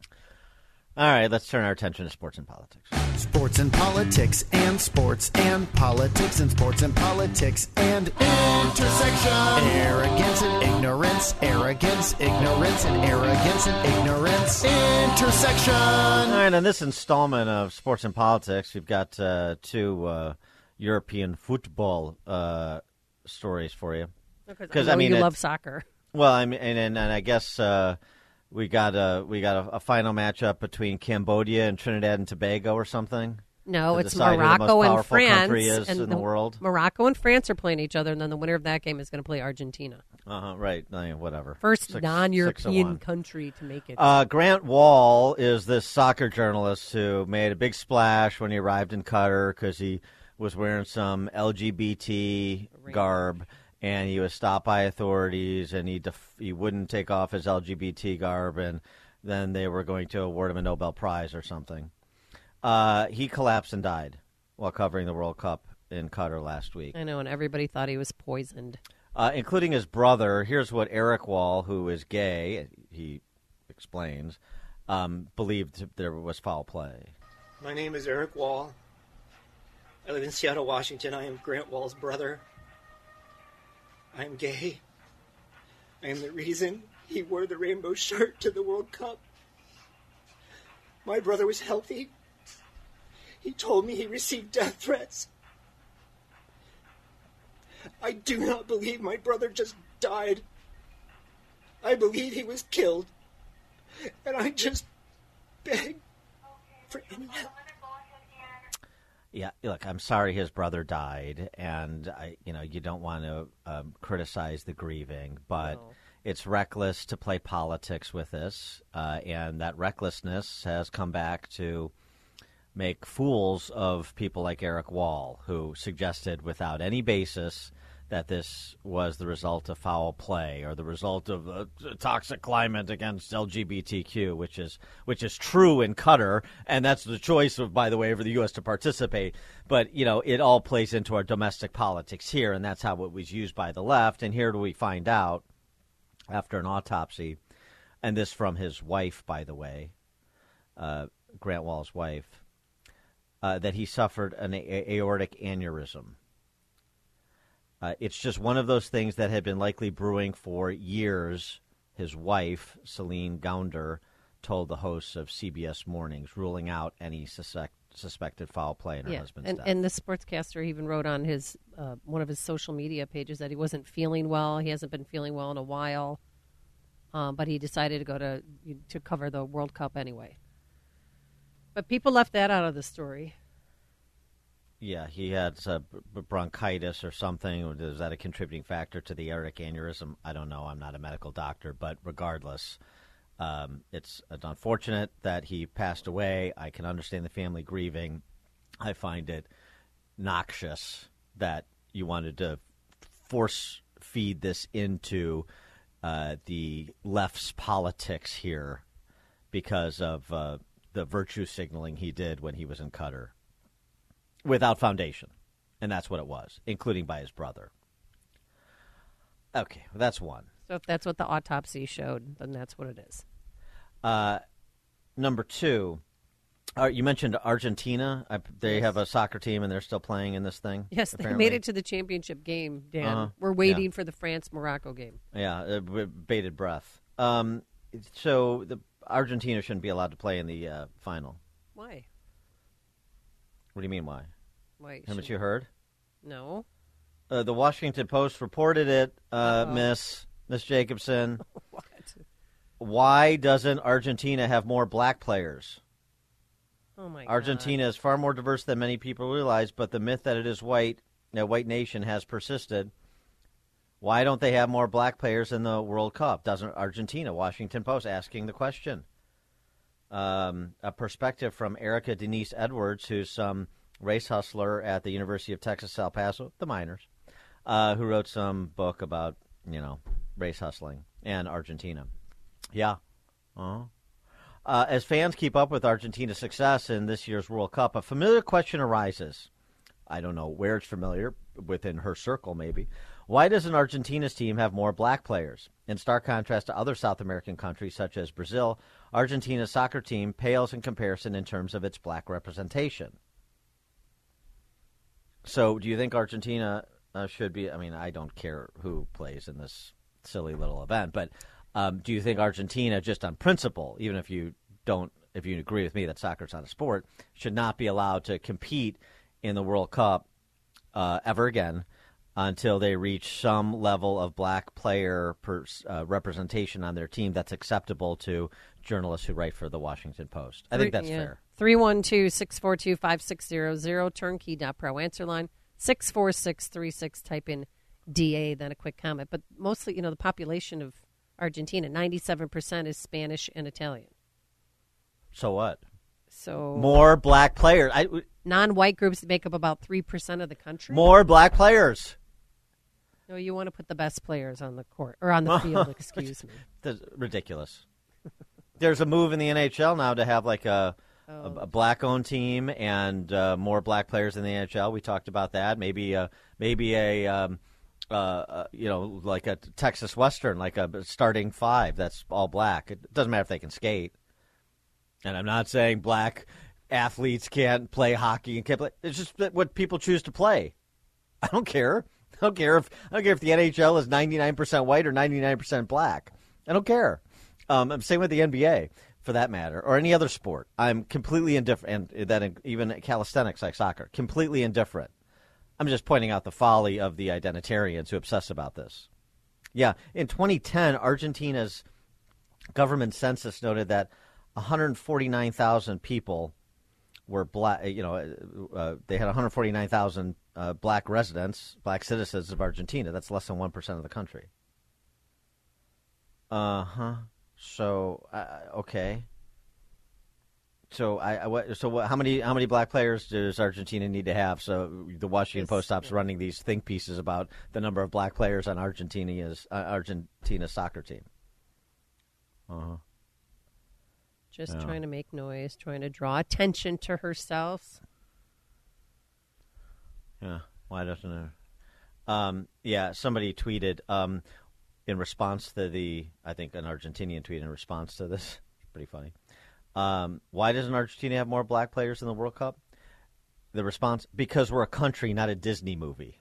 all right. Let's turn our attention to sports and politics. Sports and politics and sports and politics and sports and politics and intersection. Arrogance and ignorance, arrogance, ignorance and arrogance and ignorance. Intersection. All right, on this installment of Sports and Politics, we've got uh, two uh, European football uh, stories for you. Because I, mean, you love soccer. Well, I mean, and, and, and I guess uh, we got a we got a, a final matchup between Cambodia and Trinidad and Tobago or something. No, it's decide who the most Morocco and France, and in the, world. Morocco and France are playing each other, and then the winner of that game is going to play Argentina. Uh huh. Right. I mean, whatever. First Six- six non-European one. country to make it. Uh, Grant Wahl is this soccer journalist who made a big splash when he arrived in Qatar because he was wearing some LGBT garb, and he was stopped by authorities, and he def- he wouldn't take off his LGBT garb, and then they were going to award him a Nobel Prize or something. Uh, he collapsed and died while covering the World Cup in Qatar last week I know, and everybody thought he was poisoned. uh, including his brother. Here's what Eric Wahl, who is gay, he explains, um, believed there was foul play. My name is Eric Wahl. I live in Seattle, Washington. I am Grant Wahl's brother. I am gay. I am the reason he wore the rainbow shirt to the World Cup. My brother was healthy. He told me he received death threats. I do not believe my brother just died. I believe he was killed. And I just beg for any help. Yeah, look, I'm sorry his brother died, and I, you know, you don't want to um, criticize the grieving, but it's reckless to play politics with this, uh, and that recklessness has come back to make fools of people like Eric Wahl, who suggested without any basis that this was the result of foul play or the result of a toxic climate against LGBTQ, which is which is true in Qatar, and that's the choice of, by the way, for the U.S. to participate. But you know, it all plays into our domestic politics here, and that's how it was used by the left. And here do we find out after an autopsy, and this from his wife, by the way, uh, Grant Wahl's wife, uh, that he suffered an a- aortic aneurysm. Uh, it's just one of those things that had been likely brewing for years. His wife, Celine Gounder, told the hosts of CBS Mornings, ruling out any suspect, suspected foul play in her yeah, husband's and death. and the sportscaster even wrote on his uh, one of his social media pages that he wasn't feeling well. He hasn't been feeling well in a while, um, but he decided to go to to cover the World Cup anyway. But people left that out of the story. Yeah, he had uh, bronchitis or something. Is that a contributing factor to the aortic aneurysm? I don't know. I'm not a medical doctor, but regardless, um, it's, it's unfortunate that he passed away. I can understand the family grieving. I find it noxious that you wanted to force feed this into uh, the left's politics here because of uh, the virtue signaling he did when he was in Qatar without foundation. And that's what it was, including by his brother. Okay, well, that's one. So if that's what the autopsy showed, then that's what it is. Uh, number two, uh, you mentioned Argentina. I, they Yes. have a soccer team and they're still playing in this thing. Yes, apparently. they made it to the championship game, Dan. Uh-huh. We're Yeah. waiting for the France Morocco game. Yeah, uh, b- bated breath. Um, so the Argentina shouldn't be allowed to play in the uh, final. Why? What do you mean? Why? Why? Haven't you heard? No. Uh, the Washington Post reported it, uh. Miss Miss Jacobson. <laughs> what? Why doesn't Argentina have more black players? Oh my Argentina is far more diverse than many people realize, but the myth that it is white, a white nation, has persisted. Why don't they have more black players in the World Cup? Doesn't Argentina? Washington Post asking the question. Um, a perspective from Erika Denise Edwards, who's some race hustler at the University of Texas El Paso, the Miners, uh, who wrote some book about you know race hustling and Argentina. Yeah. Uh-huh. Uh, as fans keep up with Argentina's success in this year's World Cup, a familiar question arises. I don't know where it's familiar, within her circle maybe. Why doesn't Argentina's team have more black players? In stark contrast to other South American countries such as Brazil, Argentina's soccer team pales in comparison in terms of its black representation. So, do you think Argentina uh, should be? I mean, I don't care who plays in this silly little event, but um, do you think Argentina, just on principle, even if you don't, if you agree with me that soccer's not a sport, should not be allowed to compete in the World Cup uh, ever again until they reach some level of black player per, uh, representation on their team that's acceptable to journalists who write for the Washington Post? I think that's fair. 312 642 5600, turnkey.pro. Answer line 64636. Type in DA, then a quick comment. But mostly, you know, the population of Argentina, 97% is Spanish and Italian. So what? So More black players. I, non-white groups make up about 3% of the country. more black players. No, you want to put the best players on the court or on the <laughs> field, excuse me. That's ridiculous. There's a move in the NHL now to have like a a, a black-owned team and uh, more black players in the NHL. We talked about that. Maybe a maybe a um, uh, uh, you know like a Texas Western, like a starting five that's all black. It doesn't matter if they can skate. And I'm not saying black athletes can't play hockey and can't play. It's just what people choose to play. I don't care. I don't care if I don't care if the NHL is 99% white or 99% black. I don't care. Um, I'm same with the NBA for that matter, or any other sport. I'm completely indifferent, and that even calisthenics like soccer, completely indifferent. I'm just pointing out the folly of the identitarians who obsess about this. Yeah, in 2010, Argentina's government census noted that 149,000 people were black. You know, uh, they had 149,000 uh, black residents, black citizens of Argentina. That's less than one percent of the country. Uh huh. So uh, okay. So I, I what, so what, how many how many black players does Argentina need to have? So the Washington Post stops running these think pieces about the number of black players on Argentina's uh, Argentina soccer team. Uh huh. Just Yeah. trying to make noise, trying to draw attention to herself. Yeah. Why doesn't it? Um, yeah. Somebody tweeted um, in response to the, I think an Argentinian tweet in response to this. <laughs> Pretty funny. Um, why doesn't Argentina have more black players in the World Cup? The response: because we're a country, not a Disney movie.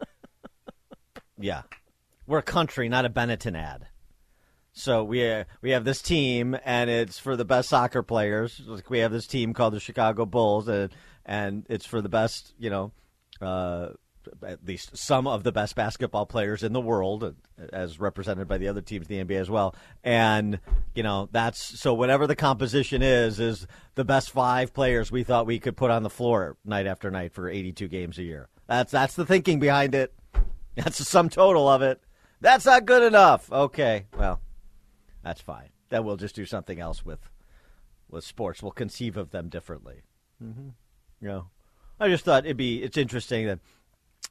<laughs> yeah, we're a country, not a Benetton ad. So we uh, we have this team, and it's for the best soccer players. Like we have this team called the Chicago Bulls, and and it's for the best, you know, uh, at least some of the best basketball players in the world, as represented by the other teams in the NBA as well. And you know, that's so whatever the composition is, is the best five players we thought we could put on the floor night after night for 82 games a year. That's that's the thinking behind it. <laughs> That's the sum total of it. That's not good enough. Okay, well. That's fine. Then we'll just do something else with with sports. We'll conceive of them differently. Mm-hmm. Yeah, I just thought it'd be it's interesting that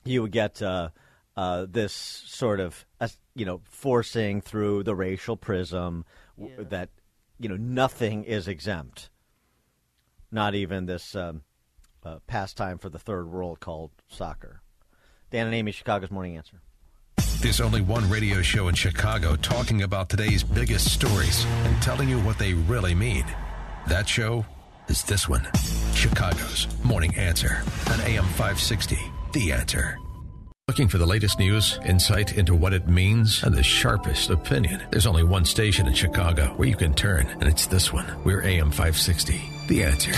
you would get uh, uh, this sort of you know forcing through the racial prism w- that you know nothing is exempt, not even this um, uh, pastime for the third world called soccer. Dan and Amy, Chicago's Morning Answer. There's only one radio show in Chicago talking about today's biggest stories and telling you what they really mean. That show is this one Chicago's Morning Answer on AM 560. The Answer. Looking for the latest news, insight into what it means, and the sharpest opinion? There's only one station in Chicago where you can turn, and it's this one. We're AM 560. The answer.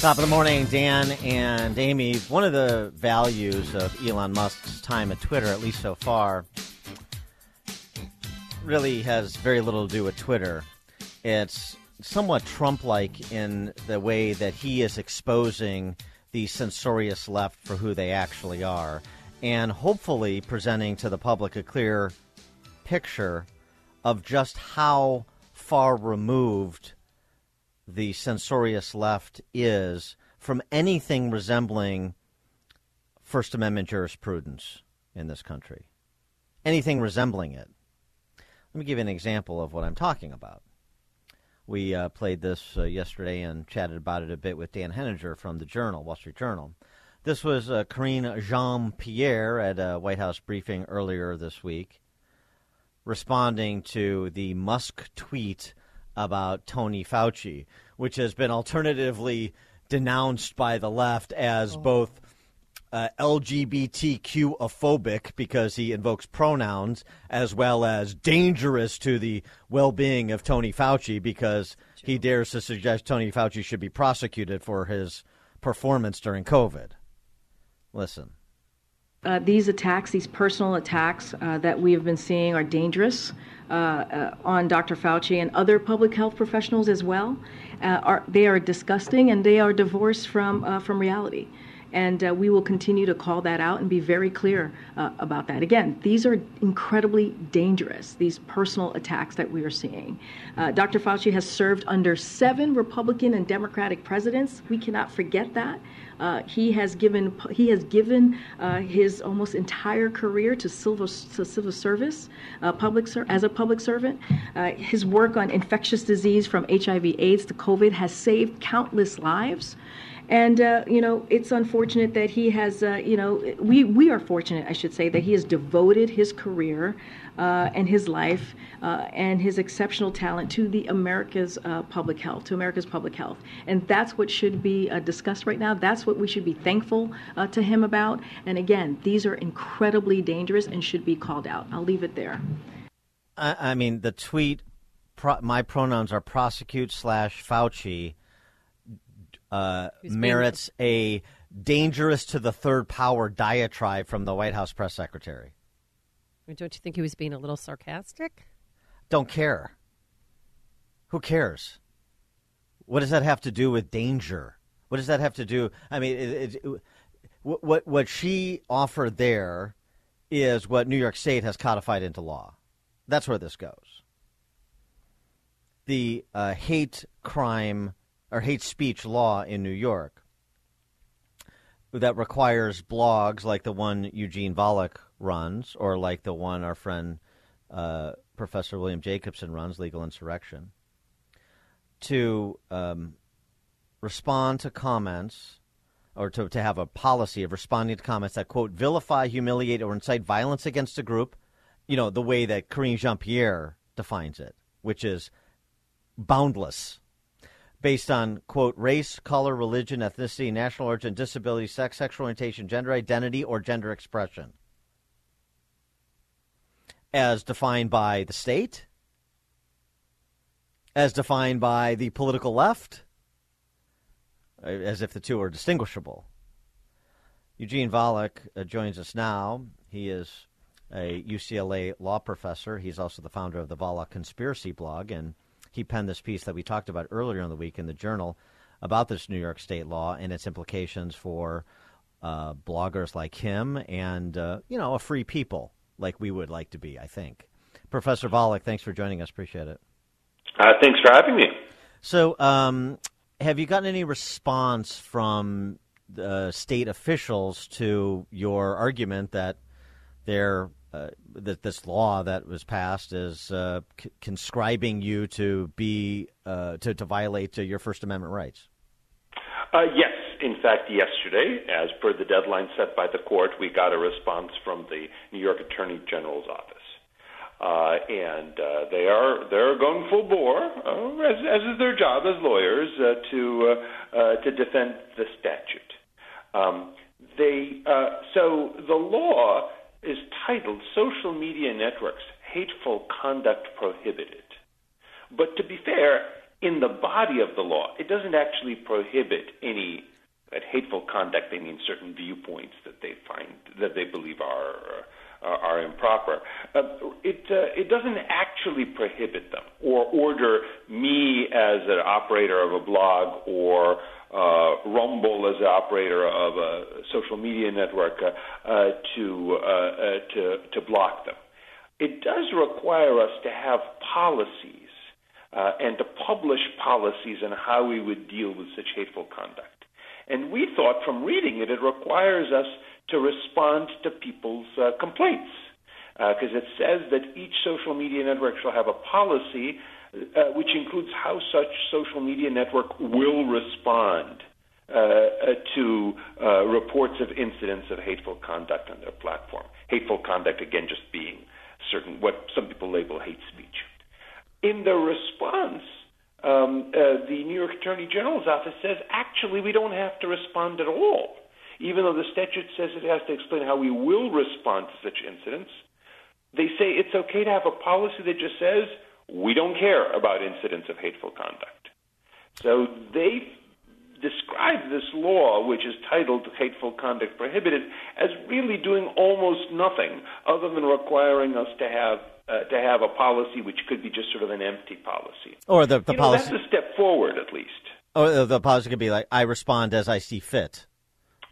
Top of the morning, Dan and Amy. One of the values of Elon Musk's time at Twitter, at least so far, really has very little to do with Twitter. It's somewhat Trump like in the way that he is exposing the censorious left for who they actually are and hopefully presenting to the public a clear picture of just how far removed the censorious left is from anything resembling First Amendment jurisprudence in this country. Anything resembling it. Let me give you an example of what I'm talking about. We uh, played this uh, yesterday and chatted about it a bit with Dan Henninger from the Journal, Wall Street Journal. This was uh, Karine Jean Pierre at a White House briefing earlier this week, responding to the Musk tweet about Tony Fauci, which has been alternatively denounced by the left as oh. both uh, LGBTQ phobic because he invokes pronouns, as well as dangerous to the well being of Tony Fauci because he dares to suggest Tony Fauci should be prosecuted for his performance during COVID. Listen. Uh, these attacks, these personal attacks uh, that we have been seeing, are dangerous uh, uh on Dr. Fauci and other public health professionals as well. Uh, are, they are disgusting and they are divorced from, uh, from reality. And we will continue to call that out and be very clear about that. Again, these are incredibly dangerous, these personal attacks that we are seeing. Dr. Fauci has served under seven Republican and Democratic presidents. We cannot forget that. Uh, he has given he has given uh, his almost entire career to civil to civil service, uh, public ser- as a public servant. Uh, his work on infectious disease from HIV/AIDS to COVID has saved countless lives. And uh, you know, it's unfortunate that he has. Uh, you know, we we are fortunate, I should say, that he has devoted his career uh, and his life uh, and his exceptional talent to the America's uh, public health, to America's public health, and that's what should be uh, discussed right now. That's what we should be thankful to him about. And again, these are incredibly dangerous and should be called out. I'll leave it there. I, I mean, the tweet. Pro, my pronouns are prosecute slash Fauci uh, merits a dangerous to the third power diatribe from the White House press secretary. Don't you think he was being a little sarcastic? Don't care. Who cares? What does that have to do with danger? What does that have to do? I mean, it, it, what what she offered there is what New York State has codified into law. That's where this goes. The uh, hate crime or hate speech law in New York that requires blogs like the one Eugene Volokh runs, or like the one our friend uh, Professor William Jacobson runs, Legal Insurrection, to um, respond to comments or to, to have a policy of responding to comments that, quote, vilify, humiliate, or incite violence against a group, you know, the way that Karine Jean Pierre defines it, which is boundless based on, quote, race, color, religion, ethnicity, national origin, disability, sex, sexual orientation, gender identity, or gender expression. As defined by the state, as defined by the political left, as if the two are distinguishable. Eugene Volokh uh, joins us now. He is a UCLA law professor. He's also the founder of the Volokh Conspiracy blog, and he penned this piece that we talked about earlier in the week in the Journal about this New York State law and its implications for uh, bloggers like him and, uh, you know, a free people like we would like to be, I think. Professor Volokh, thanks for joining us. Appreciate it. Uh, thanks for having me. So, um, have you gotten any response from the state officials to your argument that they're uh, that this law that was passed is uh, c- conscribing you to be uh, to, to violate uh, your First Amendment rights. Uh, yes, in fact, yesterday, as per the deadline set by the court, we got a response from the New York Attorney General's office. Uh, and uh, they are they're going full bore, uh, as, as is their job as lawyers, uh, to uh, uh, to defend the statute. Um, they uh, so the law is titled "Social Media Networks: Hateful Conduct Prohibited." But to be fair, in the body of the law, it doesn't actually prohibit any that hateful conduct. They mean certain viewpoints that they find that they believe are uh, are improper. Uh, it uh, it doesn't actually prohibit them or order me as an operator of a blog or uh, Rumble as an operator of a social media network uh, to uh, uh, to to block them. It does require us to have policies uh, and to publish policies on how we would deal with such hateful conduct. And we thought from reading it, it requires us to respond to people's uh, complaints. Because uh, it says that each social media network shall have a policy uh, which includes how such social media network will respond uh, uh, to uh, reports of incidents of hateful conduct on their platform. Hateful conduct, again, just being certain what some people label hate speech. In the response, um, uh, the New York Attorney General's office says actually we don't have to respond at all. Even though the statute says it has to explain how we will respond to such incidents, they say it's okay to have a policy that just says we don't care about incidents of hateful conduct. So they describe this law, which is titled Hateful Conduct Prohibited, as really doing almost nothing other than requiring us to have uh, to have a policy which could be just sort of an empty policy. Or the, the you policy. Know, that's a step forward, at least. Or the policy could be like, I respond as I see fit.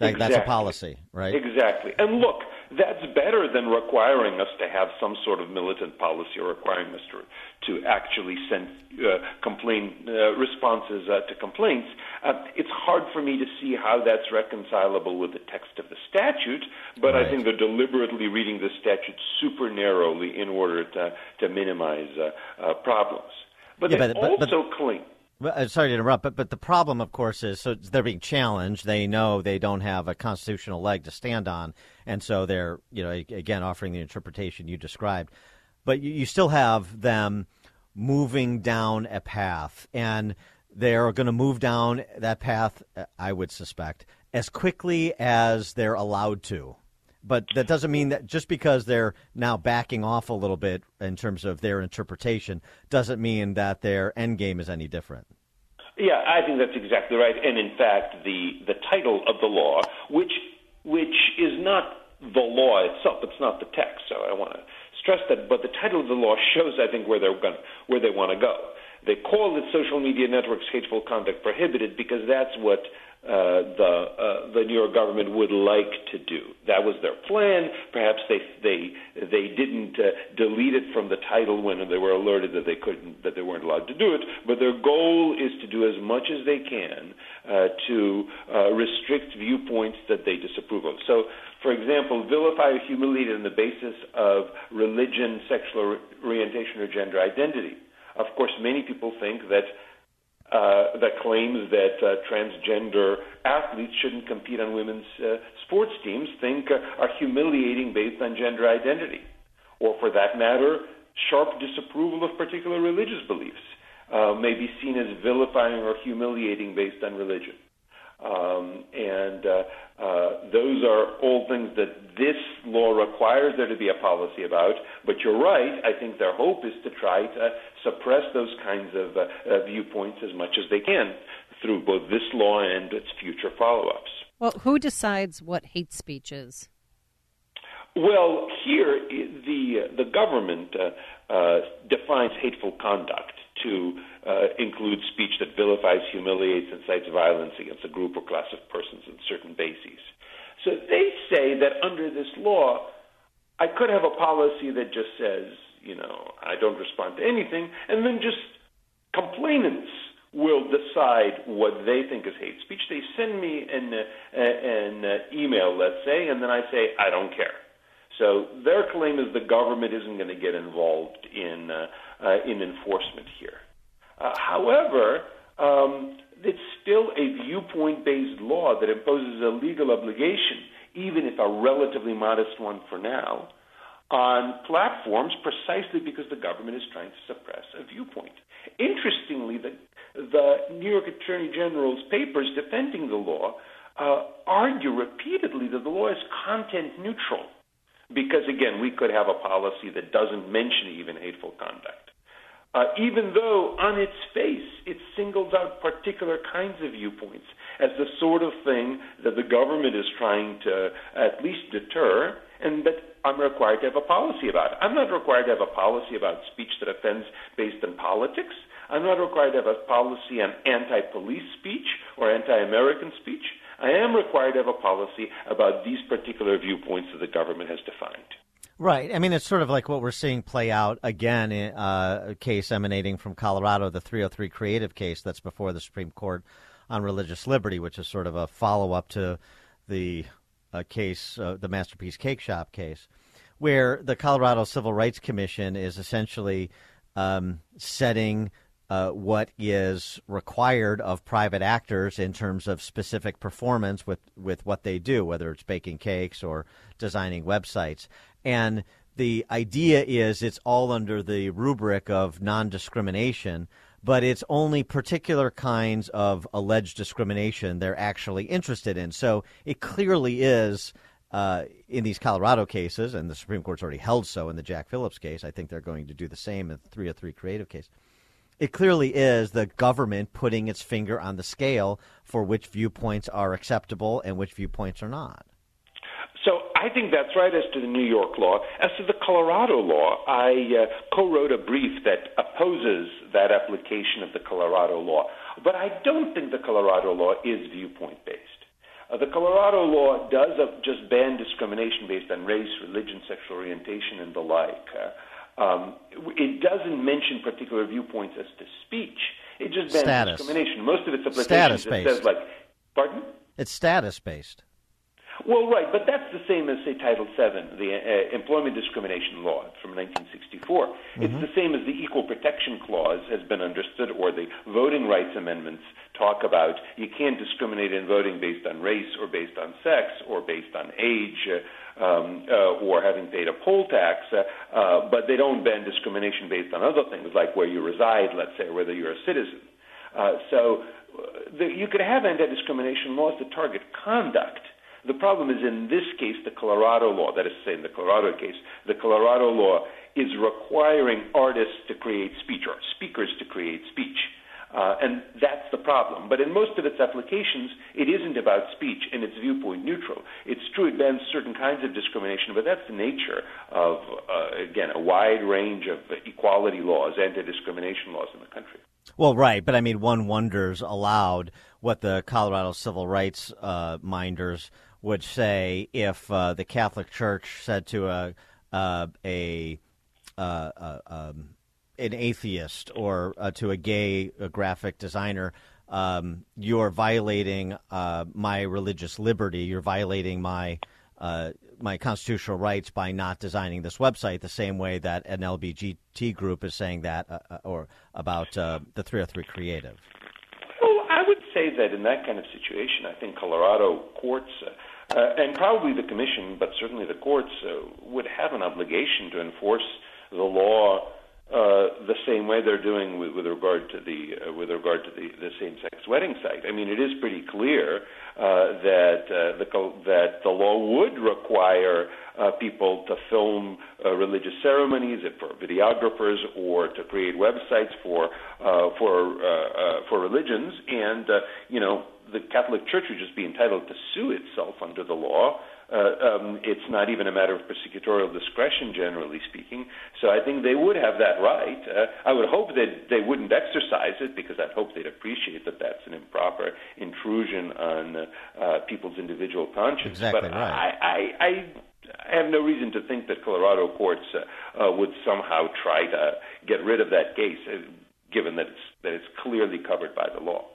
That, exactly. That's a policy, right? Exactly. And look, that's better than requiring us to have some sort of militant policy or requiring us to, to actually send uh, complaint uh, responses uh, to complaints. Uh, it's hard for me to see how that's reconcilable with the text of the statute, but right. I think they're deliberately reading the statute super narrowly in order to, to minimize uh, uh, problems. But yeah, they but, but, also but, claim. Uh, sorry to interrupt, but but the problem, of course, is so they're being challenged. They know they don't have a constitutional leg to stand on, and so they're you know again offering the interpretation you described. But you, you still have them moving down a path, and they're going to move down that path. uh, I would suspect as quickly as they're allowed to. But that doesn't mean that just because they're now backing off a little bit in terms of their interpretation doesn't mean that their end game is any different. Yeah, I think that's exactly right. And in fact, the the title of the law, which which is not the law itself, it's not the text. So I want to stress that. But the title of the law shows, I think, where they're going, where they want to go. They call it social media networks hateful conduct prohibited because that's what uh, the uh, the New York government would like to do. That was their plan. Perhaps they they they didn't uh, delete it from the title when they were alerted that they couldn't that they weren't allowed to do it. But their goal is to do as much as they can uh, to uh, restrict viewpoints that they disapprove of. So, for example, vilify or humiliate on the basis of religion, sexual orientation, or gender identity. Of course, many people think that uh, that claims that uh, transgender athletes shouldn't compete on women's uh, sports teams think uh, are humiliating based on gender identity, or for that matter, sharp disapproval of particular religious beliefs uh, may be seen as vilifying or humiliating based on religion. Um, and uh, those are all things that this law requires there to be a policy about. But you're right. I think their hope is to try to suppress those kinds of uh, uh, viewpoints as much as they can through both this law and its future follow-ups. Well, who decides what hate speech is? Well, here the the government uh, uh, defines hateful conduct to uh, include speech that vilifies, humiliates, incites violence against a group or class of persons on certain bases. So they say that under this law, I could have a policy that just says, you know, I don't respond to anything, and then just complainants will decide what they think is hate speech. They send me an, an uh, email, let's say, and then I say, I don't care. So their claim is the government isn't going to get involved in uh, uh, in enforcement here. Uh, however, um, it's still a viewpoint-based law that imposes a legal obligation, even if a relatively modest one for now, on platforms precisely because the government is trying to suppress a viewpoint. Interestingly, the, the New York Attorney General's papers defending the law uh, argue repeatedly that the law is content neutral because, again, we could have a policy that doesn't mention even hateful conduct. Uh, even though on its face it singles out particular kinds of viewpoints as the sort of thing that the government is trying to at least deter and that I'm required to have a policy about. it. I'm not required to have a policy about speech that offends based on politics. I'm not required to have a policy on anti police speech or anti American speech. I am required to have a policy about these particular viewpoints that the government has defined. Right. I mean, it's sort of like what we're seeing play out again in uh, a case emanating from Colorado, the 303 creative case that's before the Supreme Court on religious liberty, which is sort of a follow up to the uh, case, uh, the Masterpiece Cake Shop case, where the Colorado Civil Rights Commission is essentially um, setting uh, what is required of private actors in terms of specific performance with, with what they do, whether it's baking cakes or designing websites. And the idea is it's all under the rubric of non discrimination, but it's only particular kinds of alleged discrimination they're actually interested in. So it clearly is. Uh, in these Colorado cases, and the Supreme Court's already held so in the Jack Phillips case, I think they're going to do the same in the 303 creative case it clearly is the government putting its finger on the scale for which viewpoints are acceptable and which viewpoints are not. So I think that's right as to the New York law. As to the Colorado law, I uh, co wrote a brief that opposes that application of the Colorado law. But I don't think the Colorado law is viewpoint based. Uh, the Colorado law does uh, just ban discrimination based on race, religion, sexual orientation, and the like. Uh, um, it doesn't mention particular viewpoints as to speech. It just bans status. discrimination. Most of its applications it says like, pardon? It's status based. Well, right, but that's the same as, say, Title VII, the uh, Employment Discrimination Law from 1964. Mm-hmm. It's the same as the Equal Protection Clause has been understood, or the Voting Rights Amendments talk about you can't discriminate in voting based on race or based on sex or based on age. Uh, um, uh, or having paid a poll tax, uh, uh, but they don't ban discrimination based on other things like where you reside, let's say, or whether you're a citizen. Uh, so uh, the, you could have anti-discrimination laws that target conduct. The problem is in this case, the Colorado law, that is to say, in the Colorado case, the Colorado law is requiring artists to create speech or speakers to create speech. Uh, and that's the problem. But in most of its applications, it isn't about speech and it's viewpoint neutral. It's true it bans certain kinds of discrimination, but that's the nature of, uh, again, a wide range of equality laws, anti discrimination laws in the country. Well, right. But I mean, one wonders aloud what the Colorado civil rights uh, minders would say if uh, the Catholic Church said to a, uh, a, uh, um, an atheist or uh, to a gay a graphic designer, um, you're violating uh, my religious liberty. You're violating my uh, my constitutional rights by not designing this website the same way that an LGBT group is saying that, uh, uh, or about uh, the 303 Creative. Well, I would say that in that kind of situation, I think Colorado courts. And probably the commission, but certainly the courts would have an obligation to enforce the law uh, the same way they're doing with, with regard to the uh, with regard to the, the same-sex wedding site. I mean, it is pretty clear uh, that uh, the that the law would require uh, people to film uh, religious ceremonies for videographers or to create websites for uh, for uh, uh, for religions, and uh, you know the Catholic Church would just be entitled to sue itself under the law uh, um, it's not even a matter of prosecutorial discretion, generally speaking. So I think they would have that right. Uh, I would hope that they wouldn't exercise it because I'd hope they'd appreciate that that's an improper intrusion on uh, people's individual conscience. Exactly but right. I, I, I, I have no reason to think that Colorado courts uh, uh, would somehow try to get rid of that case, uh, given that it's, that it's clearly covered by the law.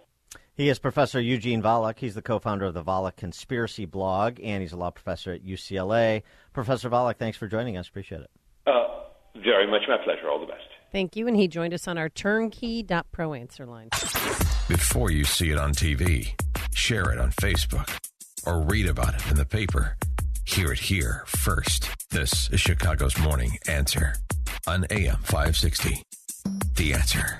He is Professor Eugene Volokh. He's the co-founder of the Volokh Conspiracy blog, and he's a law professor at UCLA. Professor Volokh, thanks for joining us. Appreciate it. Uh, very much my pleasure. All the best. Thank you. And he joined us on our turnkey.pro answer line. Before you see it on TV, share it on Facebook, or read about it in the paper. Hear it here first. This is Chicago's Morning Answer on AM 560. The Answer.